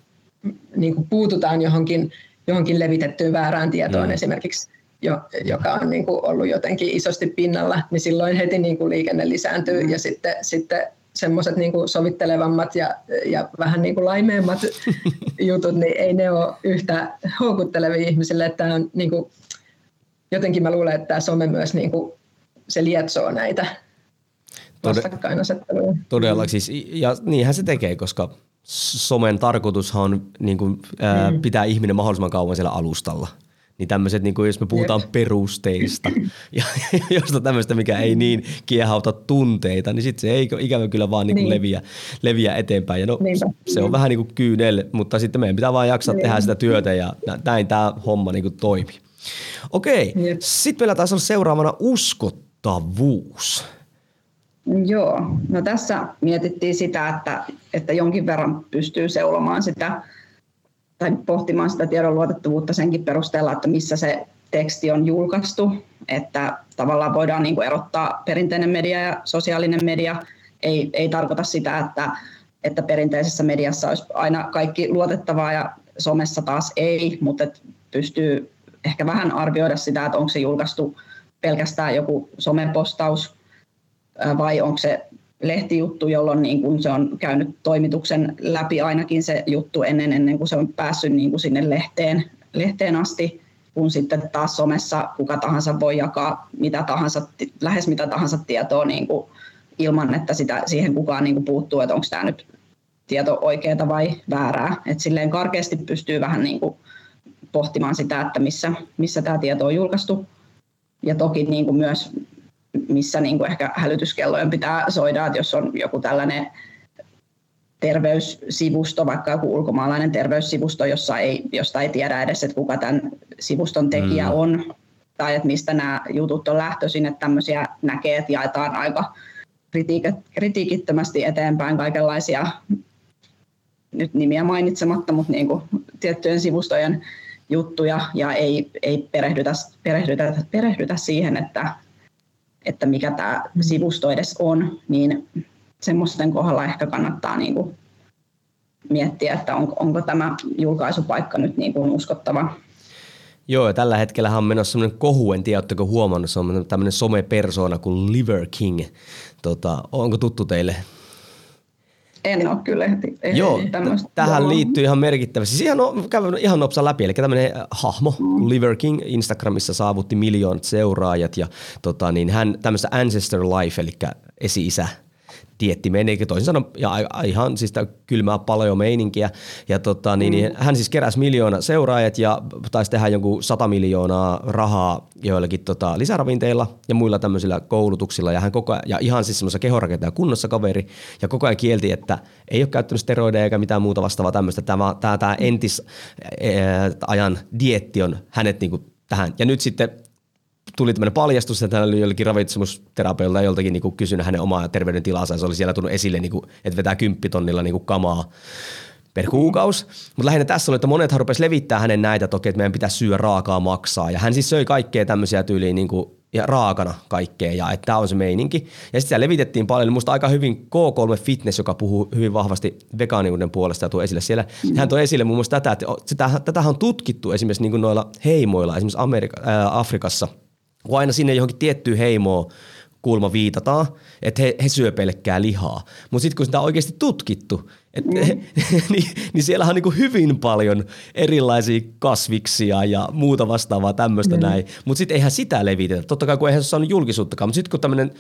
niin kuin puututaan johonkin, johonkin levitettyyn väärään tietoon mm. esimerkiksi, jo, joka on niin kuin ollut jotenkin isosti pinnalla, niin silloin heti niin kuin liikenne lisääntyy mm. ja sitten, sitten semmoiset niin sovittelevammat ja, ja vähän niin kuin laimeemmat jutut, niin ei ne ole yhtä houkuttelevia ihmisille. Että on niin kuin jotenkin mä luulen, että tämä some myös niin kuin, se lietsoo näitä vastakkainasetteluja. Todella, siis, ja niinhän se tekee, koska somen tarkoitushan on niin kuin, ää, mm. pitää ihminen mahdollisimman kauan siellä alustalla. Niin tämmöiset, niin kuin jos me puhutaan Jep. perusteista, ja josta tämmöistä, mikä ei niin kiehauta tunteita, niin sitten se ei ikävä kyllä vaan niin kuin niin. leviä, leviä eteenpäin. Ja no, se on vähän niin kuin kyynel, mutta sitten meidän pitää vaan jaksaa niin. tehdä sitä työtä ja näin tämä homma niin kuin toimii. Okei, sitten meillä taisi olla seuraavana uskottavuus. Joo, no tässä mietittiin sitä, että, että jonkin verran pystyy seulomaan sitä tai pohtimaan sitä tiedon luotettavuutta senkin perusteella, että missä se teksti on julkaistu, että tavallaan voidaan niin kuin erottaa perinteinen media ja sosiaalinen media. Ei, ei tarkoita sitä, että, että perinteisessä mediassa olisi aina kaikki luotettavaa ja somessa taas ei, mutta pystyy ehkä vähän arvioida sitä, että onko se julkaistu pelkästään joku somepostaus vai onko se lehtijuttu, jolloin niin kun se on käynyt toimituksen läpi ainakin se juttu ennen, ennen kuin se on päässyt niin kuin sinne lehteen, lehteen asti, kun sitten taas somessa kuka tahansa voi jakaa mitä tahansa, lähes mitä tahansa tietoa niin kuin ilman, että sitä, siihen kukaan niin kuin puuttuu, että onko tämä nyt tieto oikeaa vai väärää. Et silleen karkeasti pystyy vähän niin kuin pohtimaan sitä, että missä, missä tämä tieto on julkaistu. Ja toki niin kuin myös missä niin kuin ehkä hälytyskellojen pitää soida, että jos on joku tällainen terveyssivusto, vaikka joku ulkomaalainen terveyssivusto, jossa ei, josta ei tiedä edes, että kuka tämän sivuston tekijä mm. on, tai että mistä nämä jutut on lähtöisin, että tämmöisiä näkee, että jaetaan aika kritiikittömästi eteenpäin kaikenlaisia, nyt nimiä mainitsematta, mutta niin kuin tiettyjen sivustojen juttuja, ja ei, ei perehdytä, perehdytä, perehdytä siihen, että että mikä tämä sivusto edes on, niin semmoisten kohdalla ehkä kannattaa niin kuin miettiä, että on, onko tämä julkaisupaikka nyt niin kuin uskottava. Joo, ja tällä hetkellä on menossa semmoinen kohu, en tiedä, oletteko huomannut, se on tämmöinen somepersona kuin Liver King. Tota, onko tuttu teille? En ole kyllä Joo, tähän liittyy ihan merkittävästi. Siis ihan, käyn ihan nopsa läpi, eli tämmöinen äh, hahmo, mm. Liver King Instagramissa saavutti miljoonat seuraajat ja tota, niin hän tämmöistä Ancestor Life, eli esi-isä dietti meni, toisin sanoen ja ihan siis kylmää paljon meininkiä. Ja tota, niin, niin, hän siis keräsi miljoona seuraajat ja taisi tehdä jonkun sata miljoonaa rahaa joillakin tota, lisäravinteilla ja muilla tämmöisillä koulutuksilla. Ja hän koko ajan, ja ihan siis semmoisessa kehonrakentaja kunnossa kaveri ja koko ajan kielti, että ei ole käyttänyt steroideja eikä mitään muuta vastaavaa tämmöistä. Tämä, tämä, tämä entis ajan dietti on hänet niin kuin tähän. Ja nyt sitten tuli tämmöinen paljastus, että hän oli jollekin ravitsemusterapeutilta joltakin niin kysynyt hänen omaa terveydentilansa, ja se oli siellä tullut esille, niin kuin, että vetää kymppitonnilla niin kuin kamaa per kuukausi. Mutta lähinnä tässä oli, että monet rupesivat levittää hänen näitä toki, että meidän pitää syödä raakaa maksaa. Ja hän siis söi kaikkea tämmöisiä tyyliin niin kuin, ja raakana kaikkea ja että tämä on se meininki. Ja sitten levitettiin paljon, musta aika hyvin K3 Fitness, joka puhuu hyvin vahvasti vegaaniuden puolesta ja tuo esille siellä. Mm. Hän toi esille muun muassa tätä, että sitä, tätähän on tutkittu esimerkiksi niin kuin noilla heimoilla, esimerkiksi Amerika, ää, Afrikassa – kun aina sinne johonkin tiettyyn heimoon kulma viitataan, että he, he syö pelkkää lihaa. Mutta sitten kun sitä on oikeasti tutkittu, et, mm. niin, niin siellä on niin hyvin paljon erilaisia kasviksia ja muuta vastaavaa tämmöistä mm. näin. Mutta sitten eihän sitä levitetä. Totta kai kun eihän se saanut julkisuuttakaan, mutta sitten kun tämmöinen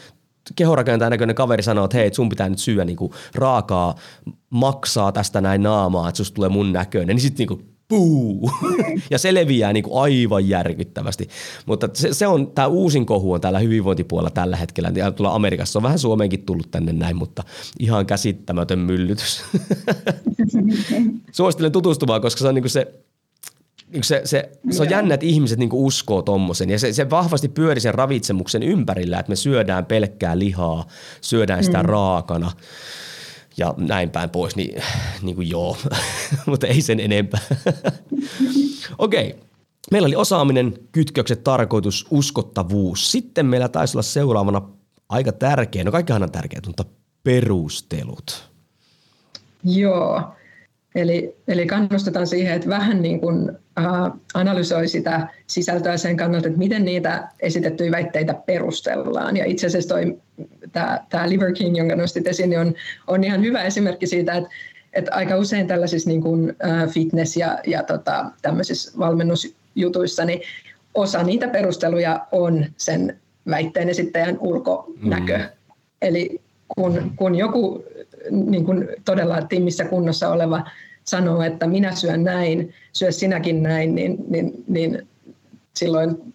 kehorakentajan näköinen kaveri sanoo, että hei, sun pitää nyt syödä niinku raakaa, maksaa tästä näin naamaa, että susta tulee mun näköinen, niin sitten niinku puu. ja se leviää niin kuin aivan järkyttävästi. Mutta se, se on, tämä uusin kohu on täällä hyvinvointipuolella tällä hetkellä. Ja tuolla Amerikassa on vähän Suomeenkin tullut tänne näin, mutta ihan käsittämätön myllytys. Suosittelen tutustumaan, koska se on niin kuin se, niin se, se, se on jännä, että ihmiset niin uskoo tommosen. Ja se, se vahvasti pyöri sen ravitsemuksen ympärillä, että me syödään pelkkää lihaa, syödään sitä mm. raakana ja näin päin pois, niin, niin kuin joo, mutta ei sen enempää. Okei, okay. meillä oli osaaminen, kytkökset, tarkoitus, uskottavuus. Sitten meillä taisi olla seuraavana aika tärkeä, no kaikkihan on tärkeä, mutta perustelut. Joo, Eli, eli kannustetaan siihen, että vähän niin kuin, äh, analysoi sitä sisältöä sen kannalta, että miten niitä esitettyjä väitteitä perustellaan. Ja itse asiassa tämä, Liver King, jonka nostit esiin, niin on, on ihan hyvä esimerkki siitä, että, että aika usein tällaisissa niin kuin, äh, fitness- ja, ja tota, tämmöisissä valmennusjutuissa niin osa niitä perusteluja on sen väitteen esittäjän ulkonäkö. Mm. Eli kun, kun joku niin kun todella timmissä kunnossa oleva sanoo, että minä syön näin, syö sinäkin näin, niin, niin, niin silloin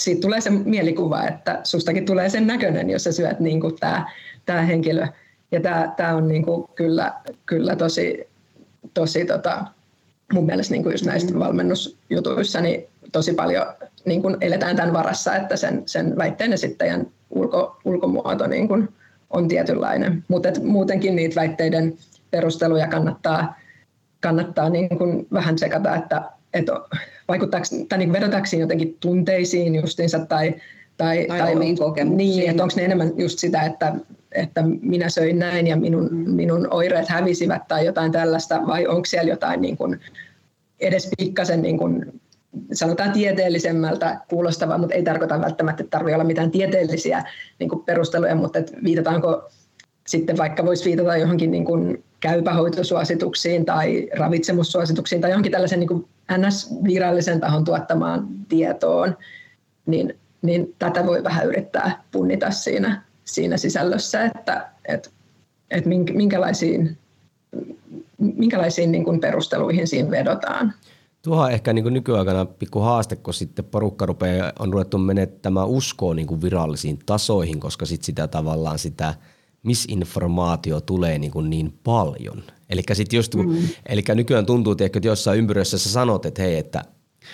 siitä tulee se mielikuva, että sustakin tulee sen näköinen, jos sä syöt niin kuin tämä, tämä henkilö. Ja tämä, tämä on niin kuin kyllä, kyllä tosi, tosi tota, mun mielestä niin kuin just näistä valmennusjutuissa niin tosi paljon niin kuin eletään tämän varassa, että sen, sen väitteen esittäjän ulko, ulkomuoto niin kuin on tietynlainen. Mutta muutenkin niitä väitteiden perusteluja kannattaa, kannattaa niin kuin vähän sekata, että, että vaikuttaako, tai niin vedotaanko jotenkin tunteisiin justiinsa tai, tai, tai, tai omiin kokemuksiin. Niin, että onko ne enemmän just sitä, että, että minä söin näin ja minun, mm. minun oireet hävisivät tai jotain tällaista, vai onko siellä jotain niin kuin, edes pikkasen niin kuin, sanotaan tieteellisemmältä kuulostavaa, mutta ei tarkoita välttämättä, että tarvitse olla mitään tieteellisiä niin kuin perusteluja, mutta että viitataanko sitten vaikka voisi viitata johonkin niin kuin käypähoitosuosituksiin tai ravitsemussuosituksiin tai johonkin tällaisen niin kuin NS-virallisen tahon tuottamaan tietoon, niin, niin tätä voi vähän yrittää punnita siinä, siinä sisällössä, että, että, että minkälaisiin, minkälaisiin niin kuin perusteluihin siinä vedotaan. Tuohon on ehkä niin nykyaikana pikku haaste, kun sitten porukka rupeaa, on ruvettu menettämään uskoa niin virallisiin tasoihin, koska sitten sitä tavallaan sitä – misinformaatio tulee niin, kuin niin paljon. Eli just, mm. nykyään tuntuu, että jossain ympyröissä sä sanot, että hei, että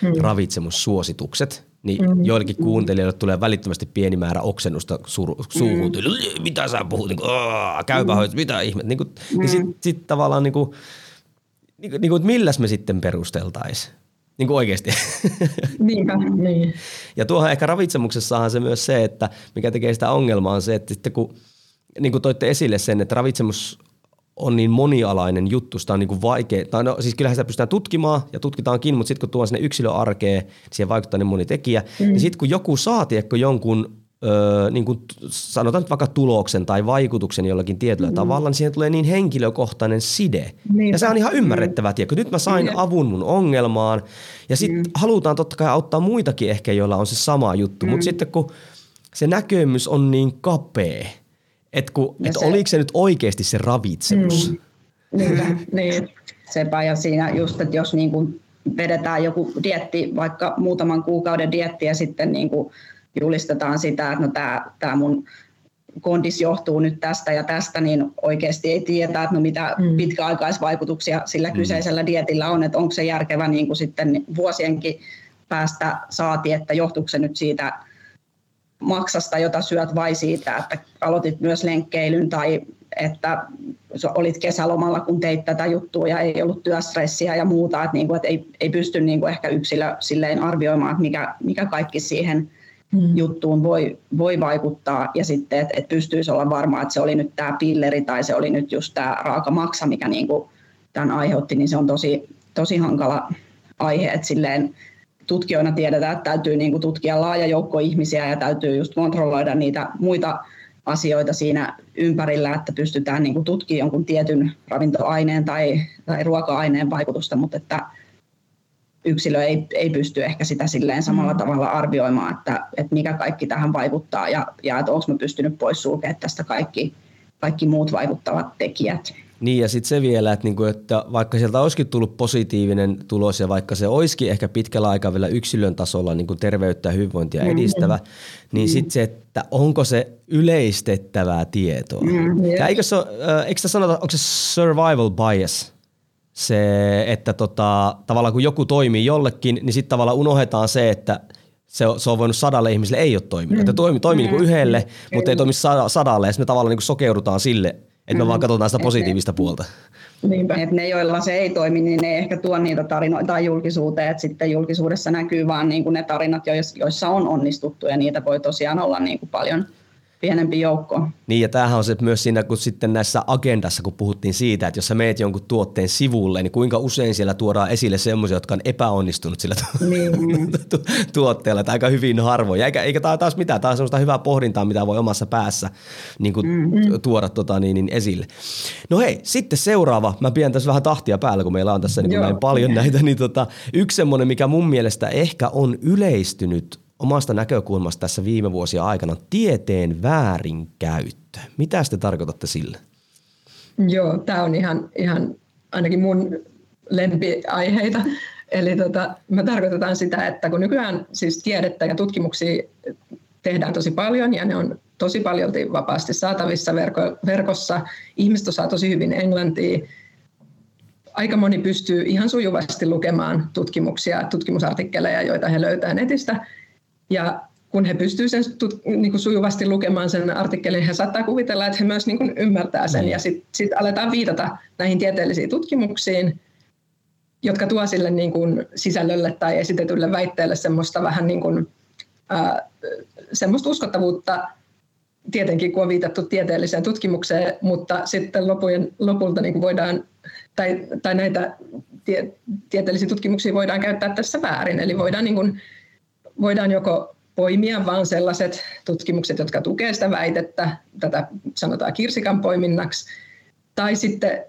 mm. ravitsemussuositukset, niin mm. joillekin kuuntelijoille tulee välittömästi pieni määrä oksennusta sur, suuhun. Mm. Mitä sä puhut? Niin kuin, käypä mm. mitä ihme? Niin, kuin, niin mm. niin sitten sit tavallaan, niin kuin, niin kuin, niin kuin, että milläs me sitten perusteltaisiin? Niin kuin oikeasti. Niinpä, niin. Ja tuohon ehkä ravitsemuksessahan se myös se, että mikä tekee sitä ongelmaa on se, että sitten kun – niin kuin toitte esille sen, että ravitsemus on niin monialainen juttu, sitä on niin kuin vaikea, tai no siis kyllähän sitä pystytään tutkimaan ja tutkitaankin, mutta sitten kun tuo sinne yksilöarkeen, niin siihen vaikuttaa niin moni tekijä, mm. niin sitten kun joku saa tiedätkö, jonkun Öö, niin kuin sanotaan nyt vaikka tuloksen tai vaikutuksen jollakin tietyllä mm. tavalla, niin siihen tulee niin henkilökohtainen side. Niin. Ja se on ihan ymmärrettävää, mm. Nyt mä sain niin. avun mun ongelmaan ja sitten mm. halutaan totta kai auttaa muitakin ehkä, joilla on se sama juttu, mm. mutta sitten kun se näkemys on niin kapea, että et se, oliko se nyt oikeasti se ravitsemus? Mm, niin, niin. Sepä ja siinä just, että jos niin kuin vedetään joku dietti, vaikka muutaman kuukauden dietti ja sitten niin kuin julistetaan sitä, että no tämä, tämä mun kondis johtuu nyt tästä ja tästä, niin oikeasti ei tiedä, että no mitä mm. pitkäaikaisvaikutuksia sillä mm. kyseisellä dietillä on, että onko se järkevä niin kuin sitten vuosienkin päästä saati, että johtuuko se nyt siitä maksasta, jota syöt vai siitä, että aloitit myös lenkkeilyn tai että olit kesälomalla, kun teit tätä juttua ja ei ollut työstressiä ja muuta, että, niin kuin, että ei, ei pysty niin kuin ehkä yksilö silleen arvioimaan, että mikä, mikä kaikki siihen hmm. juttuun voi, voi vaikuttaa ja sitten, että, että pystyisi olla varma, että se oli nyt tämä pilleri tai se oli nyt just tämä raaka maksa, mikä niin kuin tämän aiheutti, niin se on tosi, tosi hankala aihe, että silleen tutkijoina tiedetään, että täytyy niin kuin tutkia laaja joukko ihmisiä ja täytyy just kontrolloida niitä muita asioita siinä ympärillä, että pystytään niin kuin tutkimaan jonkun tietyn ravintoaineen tai, tai ruoka-aineen vaikutusta, mutta että yksilö ei, ei pysty ehkä sitä silleen samalla mm. tavalla arvioimaan, että, että mikä kaikki tähän vaikuttaa ja, ja että onko me pystynyt pois sulkemaan tästä kaikki, kaikki muut vaikuttavat tekijät. Niin ja sitten se vielä, että, niinku, että vaikka sieltä olisikin tullut positiivinen tulos ja vaikka se olisikin ehkä pitkällä aikavälillä yksilön tasolla niinku terveyttä ja hyvinvointia mm-hmm. edistävä, niin sitten se, että onko se yleistettävää tietoa. Mm, ja eikö, se, eikö sitä sanota, onko se survival bias? Se, että tota, tavallaan kun joku toimii jollekin, niin sitten tavallaan unohdetaan se, että se on, se on voinut sadalle ihmiselle ei ole toiminut. Mm. Että toimi, toimi mm. niin yhdelle, mutta ei toimi sadalle ja sitten me tavallaan niin sokeudutaan sille, että me vaan katsotaan sitä positiivista ne, puolta. Niinpä. Et ne, joilla se ei toimi, niin ne ei ehkä tuo niitä tarinoita julkisuuteen. Et sitten julkisuudessa näkyy vaan niin kuin ne tarinat, joissa on onnistuttu ja niitä voi tosiaan olla niin kuin paljon, pienempi joukko. Niin ja tämähän on se myös siinä, kun sitten näissä agendassa, kun puhuttiin siitä, että jos sä meet jonkun tuotteen sivulle, niin kuinka usein siellä tuodaan esille semmoisia, jotka on epäonnistunut sillä niin. tu- tuotteella, että aika hyvin harvoin. Eikä, eikä tämä taas mitään, tämä on semmoista hyvää pohdintaa, mitä voi omassa päässä niin kuin mm-hmm. tuoda tota, niin, niin esille. No hei, sitten seuraava, mä pidän tässä vähän tahtia päällä, kun meillä on tässä niin näin paljon näitä, niin tota, yksi semmoinen, mikä mun mielestä ehkä on yleistynyt omasta näkökulmasta tässä viime vuosia aikana tieteen väärinkäyttö. Mitä te tarkoitatte sillä? Joo, tämä on ihan, ihan ainakin mun lempiaiheita. Eli tota, me tarkoitetaan sitä, että kun nykyään siis tiedettä ja tutkimuksia tehdään tosi paljon ja ne on tosi paljon vapaasti saatavissa verko, verkossa. Ihmiset osaa tosi hyvin englantia. Aika moni pystyy ihan sujuvasti lukemaan tutkimuksia, tutkimusartikkeleja, joita he löytää netistä. Ja kun he pystyvät sen niin kuin sujuvasti lukemaan sen artikkelin, he saattaa kuvitella, että he myös niin kuin ymmärtää sen. Ja sitten sit aletaan viitata näihin tieteellisiin tutkimuksiin, jotka tuo sille niin kuin sisällölle tai esitetylle väitteelle semmoista vähän niin kuin, ää, semmoista uskottavuutta, tietenkin kun on viitattu tieteelliseen tutkimukseen, mutta sitten lopujen, lopulta niin kuin voidaan, tai, tai näitä tie, tieteellisiä tutkimuksia voidaan käyttää tässä väärin. Eli voidaan niin kuin, voidaan joko poimia vain sellaiset tutkimukset, jotka tukevat sitä väitettä, tätä sanotaan kirsikan poiminnaksi, tai sitten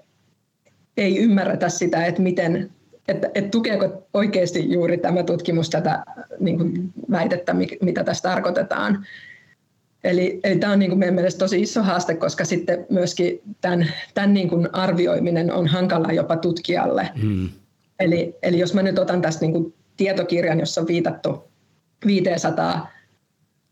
ei ymmärretä sitä, että miten että, että tukeeko oikeasti juuri tämä tutkimus tätä niin kuin väitettä, mitä tässä tarkoitetaan. Eli, eli tämä on niin kuin meidän mielestä tosi iso haaste, koska sitten myöskin tämän, tämän niin kuin arvioiminen on hankala jopa tutkijalle. Hmm. Eli, eli jos mä nyt otan tästä niin kuin tietokirjan, jossa on viitattu 500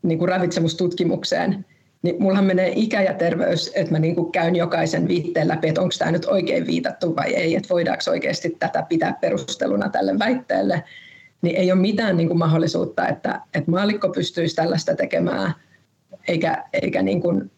niin kuin ravitsemustutkimukseen, niin mullahan menee ikä ja terveys, että mä niin kuin käyn jokaisen viitteen läpi, että onko tämä nyt oikein viitattu vai ei, että voidaanko oikeasti tätä pitää perusteluna tälle väitteelle, niin ei ole mitään niin kuin mahdollisuutta, että, että maalikko pystyisi tällaista tekemään, eikä, eikä niin kuin,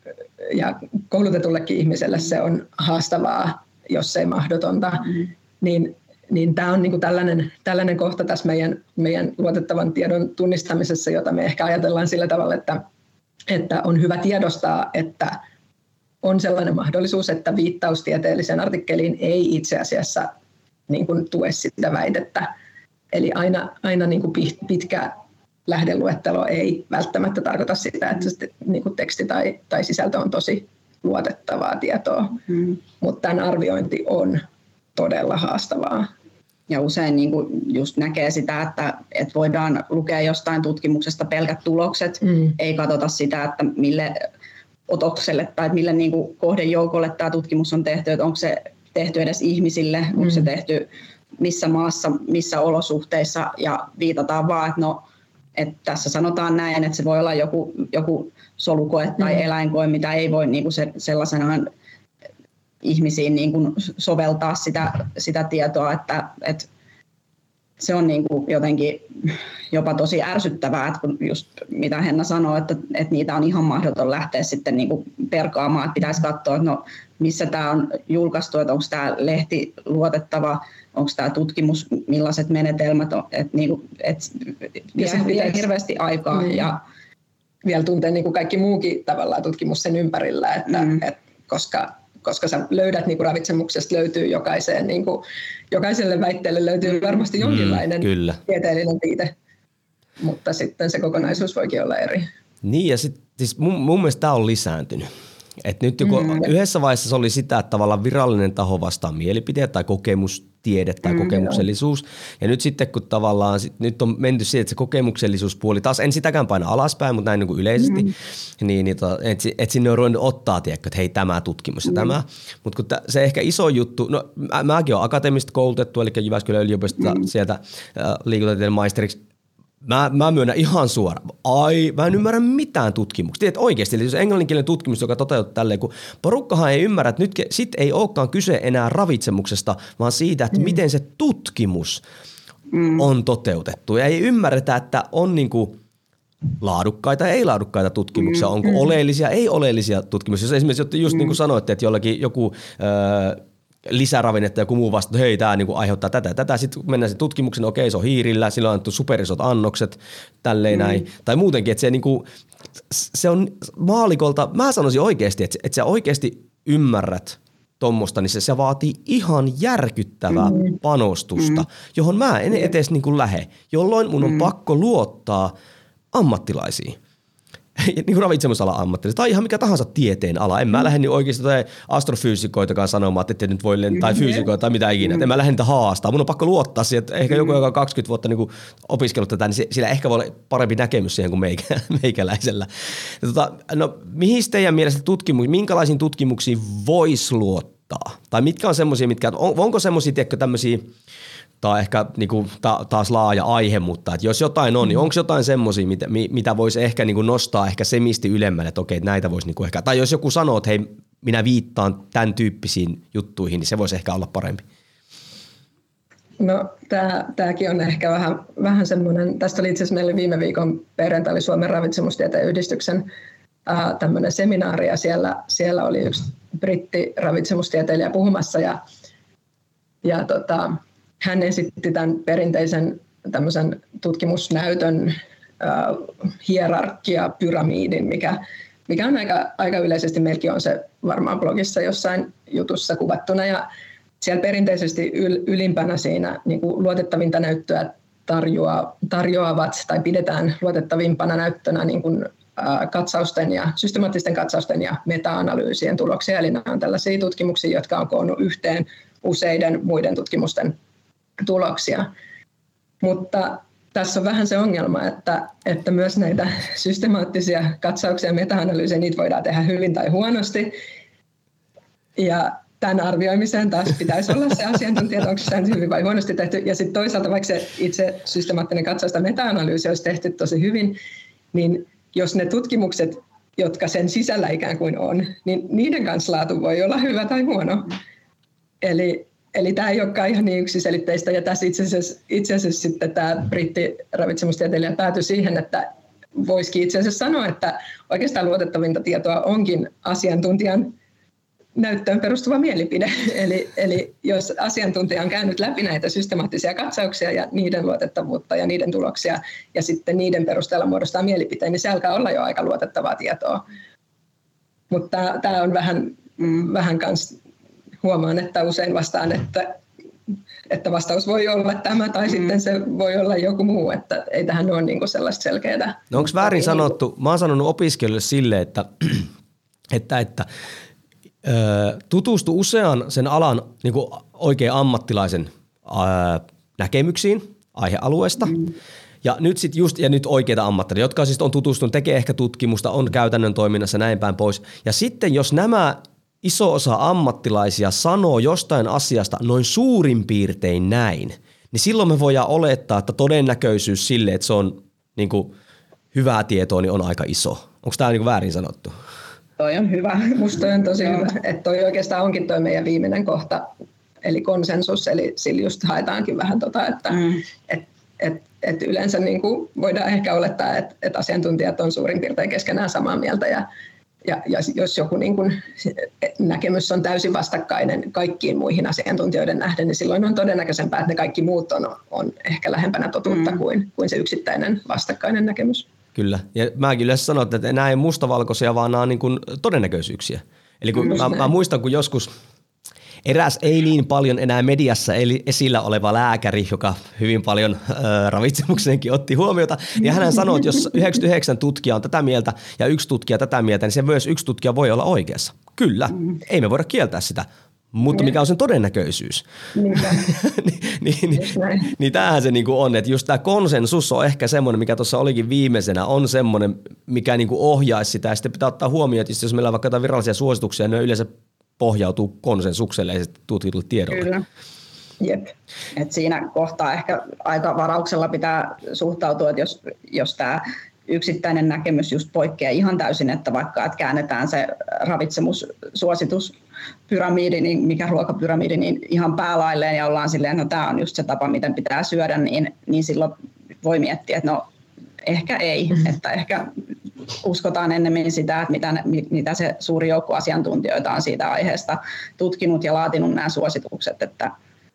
ja koulutetullekin ihmiselle se on haastavaa, jos ei mahdotonta, mm. niin niin tämä on niin kuin tällainen, tällainen kohta tässä meidän, meidän luotettavan tiedon tunnistamisessa, jota me ehkä ajatellaan sillä tavalla, että, että on hyvä tiedostaa, että on sellainen mahdollisuus, että viittaus tieteelliseen artikkeliin ei itse asiassa niin kuin tue sitä väitettä. Eli aina, aina niin kuin pitkä lähdeluettelo ei välttämättä tarkoita sitä, että se niin kuin teksti tai, tai sisältö on tosi luotettavaa tietoa, mm. mutta tämän arviointi on todella haastavaa. Ja usein niin kuin just näkee sitä, että, että voidaan lukea jostain tutkimuksesta pelkät tulokset, mm. ei katsota sitä, että mille otokselle tai mille niin kuin kohdejoukolle tämä tutkimus on tehty, että onko se tehty edes ihmisille, mm. onko se mm. tehty missä maassa, missä olosuhteissa ja viitataan vaan, että no, että tässä sanotaan näin, että se voi olla joku, joku solukoe tai mm. eläinkoe, mitä ei voi niin kuin se, sellaisenaan ihmisiin niin kuin soveltaa sitä, sitä tietoa, että, että se on niin kuin jotenkin jopa tosi ärsyttävää, että kun just mitä Henna sanoi, että, että niitä on ihan mahdoton lähteä sitten niin kuin perkaamaan, että pitäisi katsoa, että no, missä tämä on julkaistu, että onko tämä lehti luotettava, onko tämä tutkimus, millaiset menetelmät on, että, niin kuin, että vie, vie hirveästi aikaa. Niin. Ja, vielä tuntee niin kuin kaikki muukin tavallaan tutkimus sen ympärillä, että, mm. että koska koska sä löydät niin kuin ravitsemuksesta löytyy jokaiseen, niin kuin, jokaiselle väitteelle löytyy varmasti mm, jonkinlainen mm, kyllä. tieteellinen viite, mutta sitten se kokonaisuus voikin olla eri. Niin ja sitten siis mun, mun mielestä tämä on lisääntynyt. Et nyt joku, mm. yhdessä vaiheessa se oli sitä, että tavallaan virallinen taho vastaa mielipiteet tai kokemustiede tai mm, kokemuksellisuus. Joo. Ja nyt sitten kun tavallaan, sit, nyt on menty siihen, että se kokemuksellisuuspuoli, taas en sitäkään paina alaspäin, mutta näin niin kuin yleisesti, mm. niin, niin että et sinne on ruvennut ottaa, tiedätkö, että hei tämä tutkimus ja mm. tämä. Mutta kun t- se ehkä iso juttu, no mä, mäkin olen akateemista koulutettu, eli Jyväskylän yliopistosta mm. sieltä äh, liikuntatieteen maisteriksi Mä, mä myönnän ihan suoraan. Ai, mä en ymmärrä mitään tutkimuksia. Tiedät oikeasti, eli jos englanninkielinen tutkimus, joka toteutuu tälleen, kun porukkahan ei ymmärrä, että nyt sit ei olekaan kyse enää ravitsemuksesta, vaan siitä, että mm. miten se tutkimus mm. on toteutettu. Ja ei ymmärretä, että on niinku laadukkaita ja ei-laadukkaita tutkimuksia, mm. onko mm. oleellisia, ei-oleellisia tutkimuksia. Jos esimerkiksi just mm. niin kuin sanoitte, että jollakin joku... Öö, lisäravinnetta joku muu vasta, että hei, tämä niinku aiheuttaa tätä tätä. Sitten mennään sen tutkimuksen, okei, se on hiirillä, sillä on annettu superisot annokset, tälleen mm. näin. Tai muutenkin, että se, niinku, se on maalikolta, mä sanoisin oikeasti, että, että sä oikeasti ymmärrät tuommoista, niin se, se vaatii ihan järkyttävää mm. panostusta, mm. johon mä en edes niin lähe, jolloin mun on mm. pakko luottaa ammattilaisiin. niin kuin ravitsemusalan ammattilaiset tai ihan mikä tahansa tieteen ala. En mä lähde niin oikeasti tai astrofyysikoitakaan sanomaan, että ette nyt voi lentää, tai fyysikoita tai mitä ikinä. Mm. En mä lähde niitä haastaa. Mun on pakko luottaa siihen, että ehkä joku, joka on 20 vuotta niin kuin opiskellut tätä, niin sillä ehkä voi olla parempi näkemys siihen kuin meikä, meikäläisellä. Ja tota, no, mihin teidän mielestä tutkimus, minkälaisiin tutkimuksiin voisi luottaa? Tai mitkä on semmoisia, mitkä, on, onko semmoisia, tiedätkö, tämmöisiä, tämä on ehkä niin kuin, ta, taas laaja aihe, mutta että jos jotain on, niin onko jotain semmoisia, mitä, mitä voisi ehkä niin kuin nostaa ehkä semisti ylemmälle, että okei, että näitä voisi niin kuin ehkä, tai jos joku sanoo, että hei, minä viittaan tämän tyyppisiin juttuihin, niin se voisi ehkä olla parempi. No tämä, tämäkin on ehkä vähän, vähän semmoinen, tästä oli itse asiassa meillä viime viikon perjantai oli Suomen ravitsemustieteen yhdistyksen ää, tämmöinen seminaari ja siellä, siellä oli yksi brittiravitsemustieteilijä puhumassa ja, ja tota, hän esitti tämän perinteisen tämmöisen tutkimusnäytön äh, hierarkia pyramiidin, mikä, mikä on aika, aika yleisesti meilläkin on se varmaan blogissa jossain jutussa kuvattuna. Ja siellä perinteisesti yl, ylimpänä siinä niin kuin luotettavinta näyttöä tarjoa, tarjoavat tai pidetään luotettavimpana näyttönä niin kuin, äh, katsausten ja systemaattisten katsausten ja meta-analyysien tuloksia. Eli nämä on tällaisia tutkimuksia, jotka on koonnut yhteen useiden muiden tutkimusten tuloksia. Mutta tässä on vähän se ongelma, että, että myös näitä systemaattisia katsauksia ja meta-analyysejä, niitä voidaan tehdä hyvin tai huonosti. Ja tämän arvioimiseen taas pitäisi olla se asiantuntija, onko se hyvin vai huonosti tehty. Ja sitten toisaalta, vaikka se itse systemaattinen katsaus tai meta-analyysi olisi tehty tosi hyvin, niin jos ne tutkimukset, jotka sen sisällä ikään kuin on, niin niiden kanssa laatu voi olla hyvä tai huono. Eli Eli tämä ei olekaan ihan niin yksiselitteistä, ja tässä itse asiassa, itse asiassa sitten tämä brittiravitsemustieteilijä päätyi siihen, että voisikin itse asiassa sanoa, että oikeastaan luotettavinta tietoa onkin asiantuntijan näyttöön perustuva mielipide. Eli, eli jos asiantuntija on käynyt läpi näitä systemaattisia katsauksia ja niiden luotettavuutta ja niiden tuloksia, ja sitten niiden perusteella muodostaa mielipiteen, niin se alkaa olla jo aika luotettavaa tietoa. Mutta tämä on vähän, mm, vähän kans huomaan, että usein vastaan, että, että vastaus voi olla tämä tai sitten se voi olla joku muu, että ei tähän ole niin sellaista selkeää. No onko väärin sanottu, mä oon sanonut opiskelijoille sille, että, että, että tutustu usean sen alan niin kuin oikein ammattilaisen ää, näkemyksiin aihealueesta. Mm. Ja nyt sit just, ja nyt oikeita ammattilaisia, jotka siis on tutustunut, tekee ehkä tutkimusta, on käytännön toiminnassa näin päin pois. Ja sitten jos nämä iso osa ammattilaisia sanoo jostain asiasta noin suurin piirtein näin, niin silloin me voidaan olettaa, että todennäköisyys sille, että se on niin kuin, hyvää tietoa, niin on aika iso. Onko tämä niin väärin sanottu? Toi on hyvä. Musta on tosi hyvä. Että toi oikeastaan onkin toi meidän viimeinen kohta, eli konsensus. Eli sillä just haetaankin vähän tota, että mm. et, et, et yleensä niin kuin voidaan ehkä olettaa, että, että asiantuntijat on suurin piirtein keskenään samaa mieltä ja ja, ja jos joku niin kuin näkemys on täysin vastakkainen kaikkiin muihin asiantuntijoiden nähden, niin silloin on todennäköisempää, että ne kaikki muut on, on ehkä lähempänä totuutta mm. kuin, kuin se yksittäinen vastakkainen näkemys. Kyllä, ja mäkin yleensä sanon, että nämä ei mustavalkoisia, vaan nämä on niin kuin todennäköisyyksiä. Eli kun mä, mä muistan, kun joskus Eräs ei niin paljon enää mediassa eli esillä oleva lääkäri, joka hyvin paljon äh, ravitsemuksenkin otti huomiota, niin hän sanoi, että jos 99 tutkija on tätä mieltä ja yksi tutkija tätä mieltä, niin se myös yksi tutkija voi olla oikeassa. Kyllä, mm. ei me voida kieltää sitä. Mutta mikä on sen todennäköisyys? niin, niin, niin, niin tämähän se niinku on, että just tämä konsensus on ehkä semmoinen, mikä tuossa olikin viimeisenä, on semmoinen, mikä niinku ohjaisi sitä. Ja sitten pitää ottaa huomioon, että jos meillä on vaikka jotain virallisia suosituksia, ne on yleensä pohjautuu konsensukselle ja tutkitulle tiedolle. Kyllä. Jep. Et siinä kohtaa ehkä aika varauksella pitää suhtautua, että jos, jos tämä yksittäinen näkemys just poikkeaa ihan täysin, että vaikka että käännetään se ravitsemussuosituspyramidi, niin mikä ruokapyramidi, niin ihan päälailleen ja ollaan silleen, että no tämä on just se tapa, miten pitää syödä, niin, niin silloin voi miettiä, että no ehkä ei, mm-hmm. että ehkä uskotaan ennemmin sitä, että mitä, mitä se suuri joukko asiantuntijoita on siitä aiheesta tutkinut ja laatinut nämä suositukset, että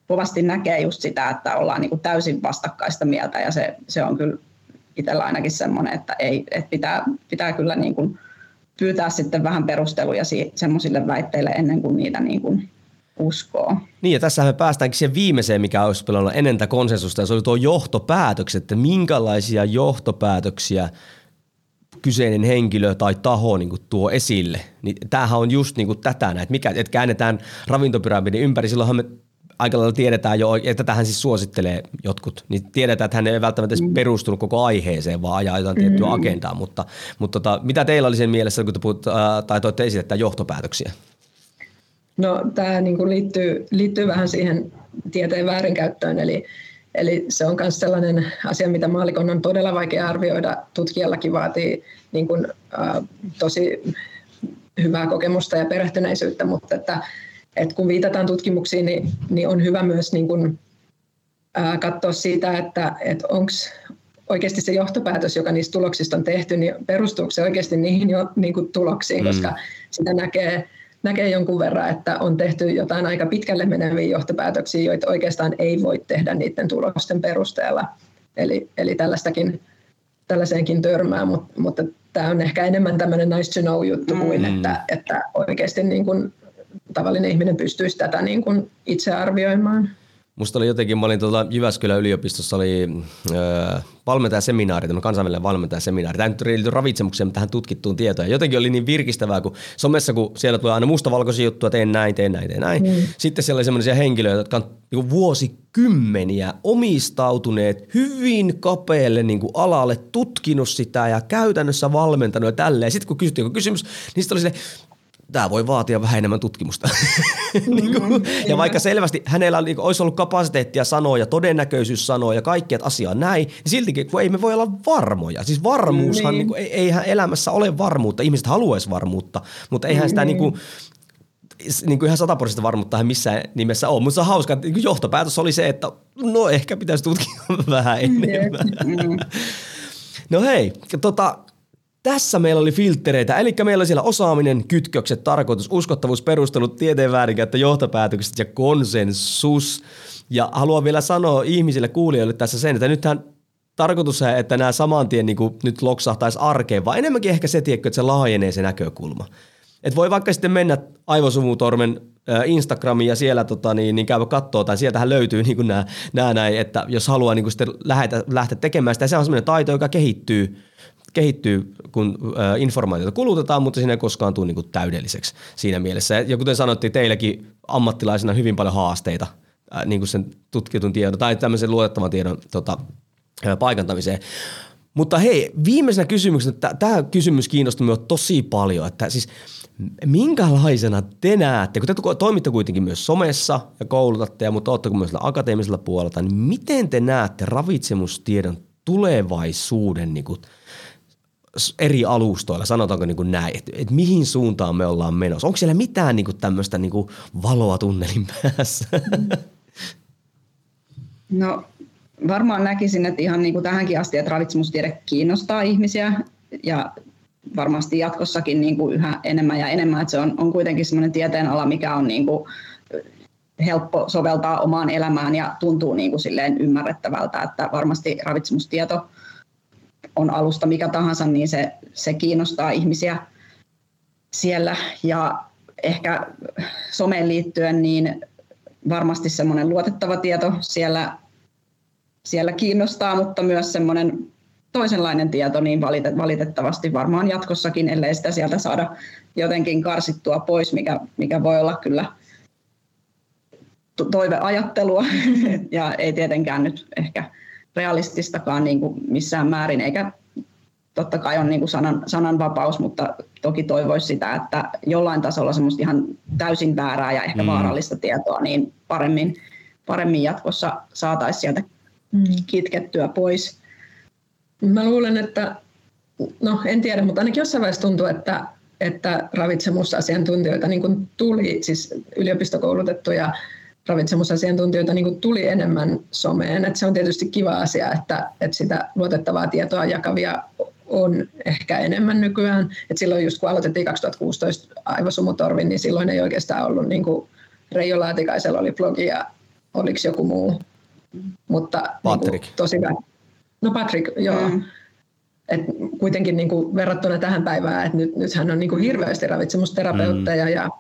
kovasti näkee just sitä, että ollaan niin kuin täysin vastakkaista mieltä ja se, se on kyllä itsellä ainakin semmoinen, että, ei, että pitää, pitää kyllä niin kuin pyytää sitten vähän perusteluja semmoisille väitteille ennen kuin niitä niin kuin uskoo. Niin ja tässä me päästäänkin siihen viimeiseen, mikä olisi pelannut ennen tätä konsensusta ja se oli tuo johtopäätökset, että minkälaisia johtopäätöksiä kyseinen henkilö tai taho niin kuin tuo esille. Niin tämähän on just niin kuin tätä, että, mikä, että käännetään ravintopyramidin ympäri, silloinhan me aika lailla tiedetään jo, että tähän siis suosittelee jotkut, niin tiedetään, että hän ei välttämättä edes mm. perustunut koko aiheeseen, vaan ajaa jotain tiettyä mm. agendaa, mutta, mutta tota, mitä teillä oli sen mielessä, kun te puhut, äh, tai toitte esille että johtopäätöksiä? No tämä niin liittyy, liittyy vähän siihen tieteen väärinkäyttöön, eli, eli se on myös sellainen asia, mitä maalikon on todella vaikea arvioida. Tutkijallakin vaatii niin kuin, äh, tosi hyvää kokemusta ja perehtyneisyyttä, mutta että et kun viitataan tutkimuksiin, niin, niin on hyvä myös niin kun, ää, katsoa siitä, että et onko oikeasti se johtopäätös, joka niistä tuloksista on tehty, niin perustuuko se oikeasti niihin jo, niin kuin tuloksiin, mm. koska sitä näkee, näkee jonkun verran, että on tehty jotain aika pitkälle meneviä johtopäätöksiä, joita oikeastaan ei voi tehdä niiden tulosten perusteella. Eli, eli tällaistakin, tällaiseenkin törmää, mutta, mutta tämä on ehkä enemmän tämmöinen nice to know juttu kuin, mm. että, että oikeasti niin kuin tavallinen ihminen pystyisi tätä niin kuin itse arvioimaan. Musta oli jotenkin, mä olin tuolla Jyväskylän yliopistossa, oli öö, valmentajaseminaari, tämä kansainvälinen valmentajaseminaari. Tämä nyt liittyy ravitsemukseen, tähän tutkittuun tietoon. Jotenkin oli niin virkistävää, kun somessa, kun siellä tulee aina mustavalkoisia juttuja, teen näin, teen näin, teen näin. Mm. Sitten siellä oli sellaisia henkilöitä, jotka on niin vuosikymmeniä omistautuneet hyvin kapealle niin kuin alalle, tutkinut sitä ja käytännössä valmentanut ja tälleen. Sitten kun kysyttiin joku kysymys, niin sitten oli sille, tämä voi vaatia vähän enemmän tutkimusta. niin kuin, mm, ja vaikka selvästi hänellä niin kuin, olisi ollut kapasiteettia sanoa ja todennäköisyys sanoa ja kaikki, että asia on näin, niin siltikin kun ei me voi olla varmoja. Siis varmuushan, niin. Niin kuin, eihän elämässä ole varmuutta. Ihmiset haluaisi varmuutta, mutta eihän sitä niin kuin, niin kuin ihan sataprosenttista varmuutta missään nimessä ole. Mutta se on hauska, että niin johtopäätös oli se, että no ehkä pitäisi tutkia vähän enemmän. Mm. No hei, tota, tässä meillä oli filtreitä, eli meillä oli siellä osaaminen, kytkökset, tarkoitus, uskottavuus, perustelut, tieteen väärinkäyttö, johtopäätökset ja konsensus. Ja haluan vielä sanoa ihmisille, kuulijoille tässä sen, että nythän tarkoitus on, että nämä saman tien niin kuin nyt loksahtaisi arkeen, vaan enemmänkin ehkä se, tiedätkö, että se laajenee se näkökulma. Et voi vaikka sitten mennä Aivosumutormen Instagramiin ja siellä tota, niin, niin käydä katsoa, tai sieltähän löytyy niin nämä, näin, että jos haluaa niin sitten lähteä, lähteä tekemään sitä, se on sellainen taito, joka kehittyy – kehittyy, kun informaatiota kulutetaan, mutta siinä ei koskaan tule niin täydelliseksi siinä mielessä. Ja kuten sanottiin, teilläkin ammattilaisina hyvin paljon haasteita niin kuin sen tutkitun tiedon tai tämmöisen luotettavan tiedon tota, paikantamiseen. Mutta hei, viimeisenä kysymyksenä, tämä kysymys kiinnostaa minua tosi paljon, että siis minkälaisena te näette, kun te toimitte kuitenkin myös somessa ja koulutatte, mutta olette myös akateemisella puolella, niin miten te näette ravitsemustiedon tulevaisuuden niin kuin eri alustoilla, sanotaanko niin kuin näin, että, että mihin suuntaan me ollaan menossa? Onko siellä mitään niin kuin tämmöistä niin kuin valoa tunnelin päässä? No varmaan näkisin, että ihan niin kuin tähänkin asti, että ravitsemustiede kiinnostaa ihmisiä ja varmasti jatkossakin niin kuin yhä enemmän ja enemmän, että se on, on kuitenkin semmoinen tieteenala, mikä on niin kuin helppo soveltaa omaan elämään ja tuntuu niin kuin silleen ymmärrettävältä, että varmasti ravitsemustieto – on alusta mikä tahansa, niin se, se kiinnostaa ihmisiä siellä. Ja ehkä someen liittyen, niin varmasti semmoinen luotettava tieto siellä, siellä kiinnostaa, mutta myös semmoinen toisenlainen tieto, niin valitettavasti varmaan jatkossakin, ellei sitä sieltä saada jotenkin karsittua pois, mikä, mikä voi olla kyllä toiveajattelua ja ei tietenkään nyt ehkä realististakaan niin kuin missään määrin, eikä totta kai on niin kuin sanan, sananvapaus, mutta toki toivoisi sitä, että jollain tasolla semmoista ihan täysin väärää ja ehkä mm. vaarallista tietoa, niin paremmin, paremmin jatkossa saataisiin sieltä mm. kitkettyä pois. Mä luulen, että, no en tiedä, mutta ainakin jossain vaiheessa tuntuu, että, että ravitsemusasiantuntijoita niin kuin tuli, siis yliopistokoulutettuja ravitsemusasiantuntijoita niin kuin tuli enemmän someen. Et se on tietysti kiva asia, että, että sitä luotettavaa tietoa jakavia on ehkä enemmän nykyään. Et silloin just kun aloitettiin 2016 Aivosumutorvi, niin silloin ei oikeastaan ollut niin kuin Reijo Laatikaisella oli blogi ja oliko joku muu. Mutta Patrick. Niin kuin, tosi vähän. No Patrick, joo. Mm. Et kuitenkin niin kuin verrattuna tähän päivään, että nyt, nythän on niin kuin hirveästi ravitsemusterapeutteja mm. ja,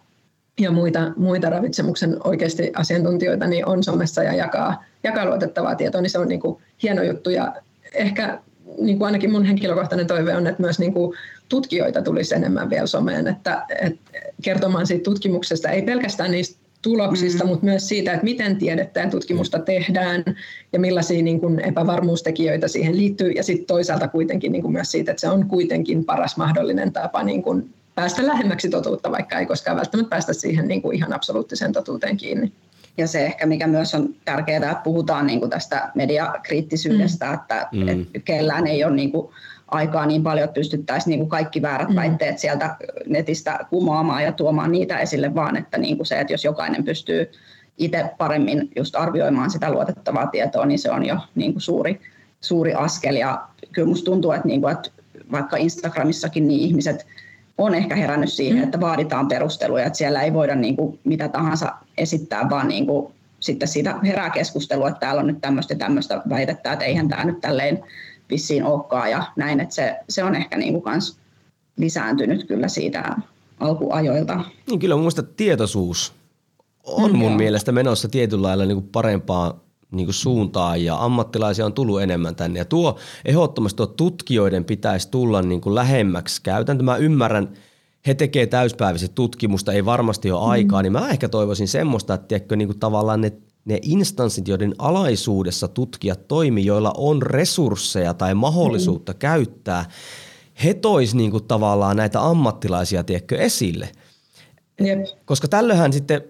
ja muita, muita ravitsemuksen oikeasti asiantuntijoita niin on somessa ja jakaa, jakaa luotettavaa tietoa, niin se on niin kuin hieno juttu. Ja ehkä niin kuin ainakin mun henkilökohtainen toive on, että myös niin kuin tutkijoita tulisi enemmän vielä someen, että, että kertomaan siitä tutkimuksesta, ei pelkästään niistä tuloksista, mm. mutta myös siitä, että miten tiedettä ja tutkimusta tehdään ja millaisia niin kuin epävarmuustekijöitä siihen liittyy. Ja sitten toisaalta kuitenkin niin kuin myös siitä, että se on kuitenkin paras mahdollinen tapa niin kuin päästä lähemmäksi totuutta, vaikka ei koskaan välttämättä päästä siihen niin kuin ihan absoluuttiseen totuuteen kiinni. Ja se ehkä, mikä myös on tärkeää, että puhutaan niin kuin tästä mediakriittisyydestä, mm. että, mm. että kellään ei ole niin kuin aikaa niin paljon, että pystyttäisiin niin kuin kaikki väärät mm. väitteet sieltä netistä kumoamaan ja tuomaan niitä esille, vaan että niin kuin se, että jos jokainen pystyy itse paremmin just arvioimaan sitä luotettavaa tietoa, niin se on jo niin kuin suuri, suuri askel. Ja kyllä musta tuntuu, että, niin kuin, että vaikka Instagramissakin niin ihmiset on ehkä herännyt siihen, mm. että vaaditaan perusteluja, että siellä ei voida niin kuin mitä tahansa esittää, vaan niin kuin sitten siitä herää keskustelua, että täällä on nyt tämmöistä ja tämmöistä väitettä, että eihän tämä nyt tälleen vissiin olekaan ja näin, että se, se on ehkä niin kuin kans lisääntynyt kyllä siitä alkuajoilta. Niin kyllä mun tietoisuus on mm, mun joo. mielestä menossa tietyllä lailla niin kuin parempaa niin kuin suuntaan ja ammattilaisia on tullut enemmän tänne. Ja tuo ehdottomasti tuo tutkijoiden pitäisi tulla niin kuin lähemmäksi käytäntö. Mä ymmärrän, he tekee täyspäiväisesti tutkimusta, ei varmasti ole aikaa, mm. niin mä ehkä toivoisin semmoista, että tiedätkö, niin kuin tavallaan ne ne instanssit, joiden alaisuudessa tutkijat toimii, joilla on resursseja tai mahdollisuutta mm. käyttää, he tois niin kuin tavallaan näitä ammattilaisia tiedätkö, esille. Jep. Koska tällöinhän sitten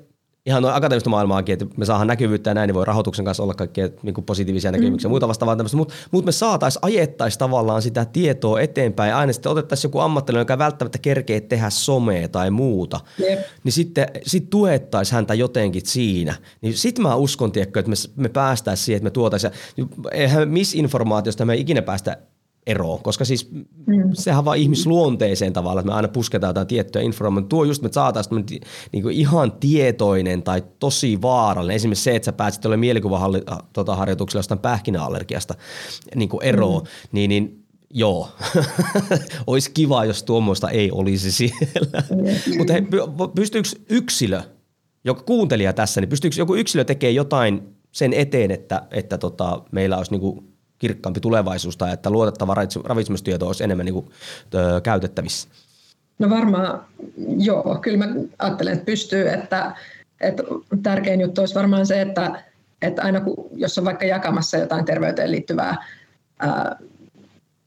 ihan noin akateemista maailmaakin, että me saadaan näkyvyyttä ja näin, niin voi rahoituksen kanssa olla kaikkea niin kuin positiivisia näkemyksiä mm. muuta vastaavaa tämmöistä, mutta mut me saataisiin, ajettaisiin tavallaan sitä tietoa eteenpäin, aina sitten otettaisiin joku ammattilainen, joka välttämättä kerkee tehdä somea tai muuta, yep. niin sitten sit tuettaisiin häntä jotenkin siinä. Niin sitten mä uskon, tiedätkö, että me, me päästäisiin siihen, että me tuotaisiin, eihän misinformaatiosta me ei ikinä päästä eroon, koska siis mm. sehän vaan ihmisluonteeseen tavalla, että me aina pusketaan jotain tiettyä informaatiota. Tuo just, että saataisiin niin ihan tietoinen tai tosi vaarallinen. Esimerkiksi se, että sä pääsit olemaan mielikuvaharjoituksella tota, jostain pähkinäallergiasta niin eroon, mm. niin, niin joo, olisi kiva, jos tuommoista ei olisi siellä. Mm. Mutta pystyykö yksilö, joka kuuntelija tässä, niin pystyykö joku yksilö tekemään jotain sen eteen, että, että tota, meillä olisi niin kuin kirkkaampi tulevaisuus tai että luotettava ravitsemustieto olisi enemmän niin kuin, ö, käytettävissä? No varmaan joo, kyllä mä ajattelen, että pystyy, että, että tärkein juttu olisi varmaan se, että, että aina kun, jos on vaikka jakamassa jotain terveyteen liittyvää ää,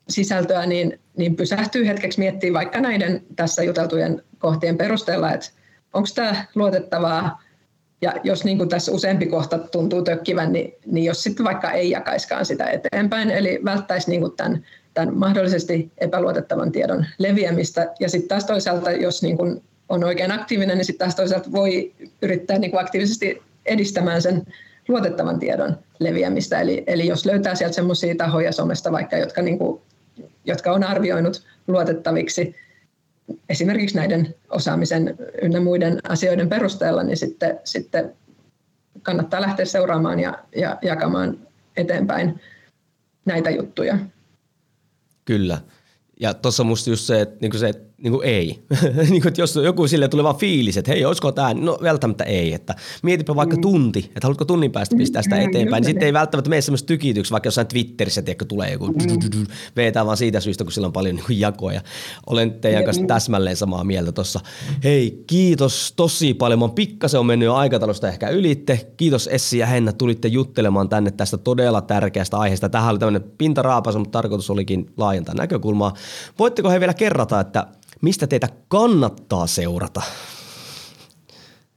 sisältöä, niin, niin pysähtyy hetkeksi miettimään vaikka näiden tässä juteltujen kohtien perusteella, että onko tämä luotettavaa, ja jos niin kuin tässä useampi kohta tuntuu tökkivän, niin, niin jos sitten vaikka ei jakaiskaan sitä eteenpäin, eli välttäisi niin kuin tämän, tämän mahdollisesti epäluotettavan tiedon leviämistä. Ja sitten taas toisaalta, jos niin kuin on oikein aktiivinen, niin sitten taas toisaalta voi yrittää niin kuin aktiivisesti edistämään sen luotettavan tiedon leviämistä. Eli, eli jos löytää sieltä sellaisia tahoja somesta vaikka, jotka, niin kuin, jotka on arvioinut luotettaviksi esimerkiksi näiden osaamisen ynnä muiden asioiden perusteella, niin sitten, sitten kannattaa lähteä seuraamaan ja, ja jakamaan eteenpäin näitä juttuja. Kyllä. Ja tuossa on musta just se, että, niin se, että niin kuin ei. niin kuin, että jos joku sille tulee vaan fiilis, että hei, olisiko tämä, no välttämättä ei. Että mietipä vaikka mm. tunti, että haluatko tunnin päästä pistää sitä mm, eteenpäin, niin sitten ei välttämättä mene semmoista tykityksi, vaikka jossain Twitterissä tiedätkö, tulee joku mm. vetää vaan siitä syystä, kun sillä on paljon niin jakoja. Olen teidän kanssa täsmälleen samaa mieltä tuossa. Hei, kiitos tosi paljon. Mä pikkasen on mennyt jo aikataulusta ehkä ylitte. Kiitos Essi ja Henna, tulitte juttelemaan tänne tästä todella tärkeästä aiheesta. Tähän oli tämmöinen pintaraapasu, mutta tarkoitus olikin laajentaa näkökulmaa. Voitteko he vielä kerrata, että mistä teitä kannattaa seurata?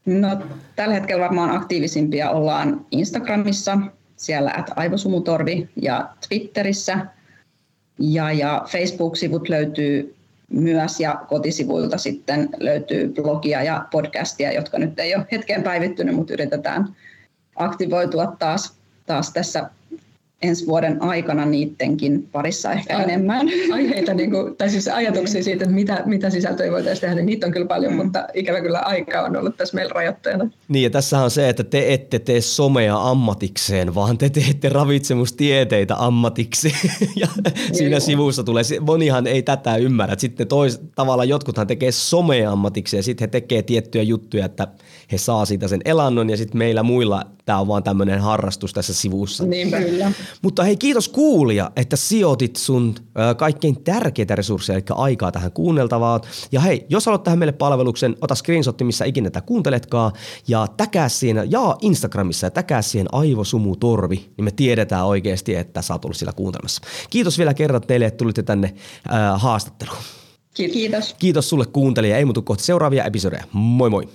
No, tällä hetkellä varmaan aktiivisimpia ollaan Instagramissa, siellä at aivosumutorvi ja Twitterissä. Ja, ja Facebook-sivut löytyy myös ja kotisivuilta sitten löytyy blogia ja podcastia, jotka nyt ei ole hetkeen päivittynyt, mutta yritetään aktivoitua taas, taas tässä ensi vuoden aikana niidenkin parissa ehkä Ai, enemmän. Aiheita, niin kuin, tai siis ajatuksia siitä, että mitä, mitä sisältöjä voitaisiin tehdä, niin niitä on kyllä paljon, mm. mutta ikävä kyllä aika on ollut tässä meillä rajoitteena. Niin ja tässä on se, että te ette tee somea ammatikseen, vaan te teette ravitsemustieteitä ammatiksi. ja siinä Joo. sivussa tulee, monihan ei tätä ymmärrä. Sitten tois, tavallaan jotkuthan tekee somea ammatiksi ja sitten he tekee tiettyjä juttuja, että he saa siitä sen elannon ja sitten meillä muilla tämä on vaan tämmöinen harrastus tässä sivussa. Niin kyllä. Mutta hei, kiitos kuulija, että sijoitit sun ö, kaikkein tärkeitä resursseja, eli aikaa tähän kuunneltavaan. Ja hei, jos haluat tähän meille palveluksen, ota screenshotti, missä ikinä tätä kuunteletkaan, ja täkää siinä, ja Instagramissa, ja täkää siihen aivosumutorvi, niin me tiedetään oikeasti, että sä oot ollut siellä kuuntelemassa. Kiitos vielä kerran teille, että tulitte tänne ö, haastatteluun. Kiitos. Kiitos sulle kuuntelija. Ei muutu kohta seuraavia episodeja. Moi moi.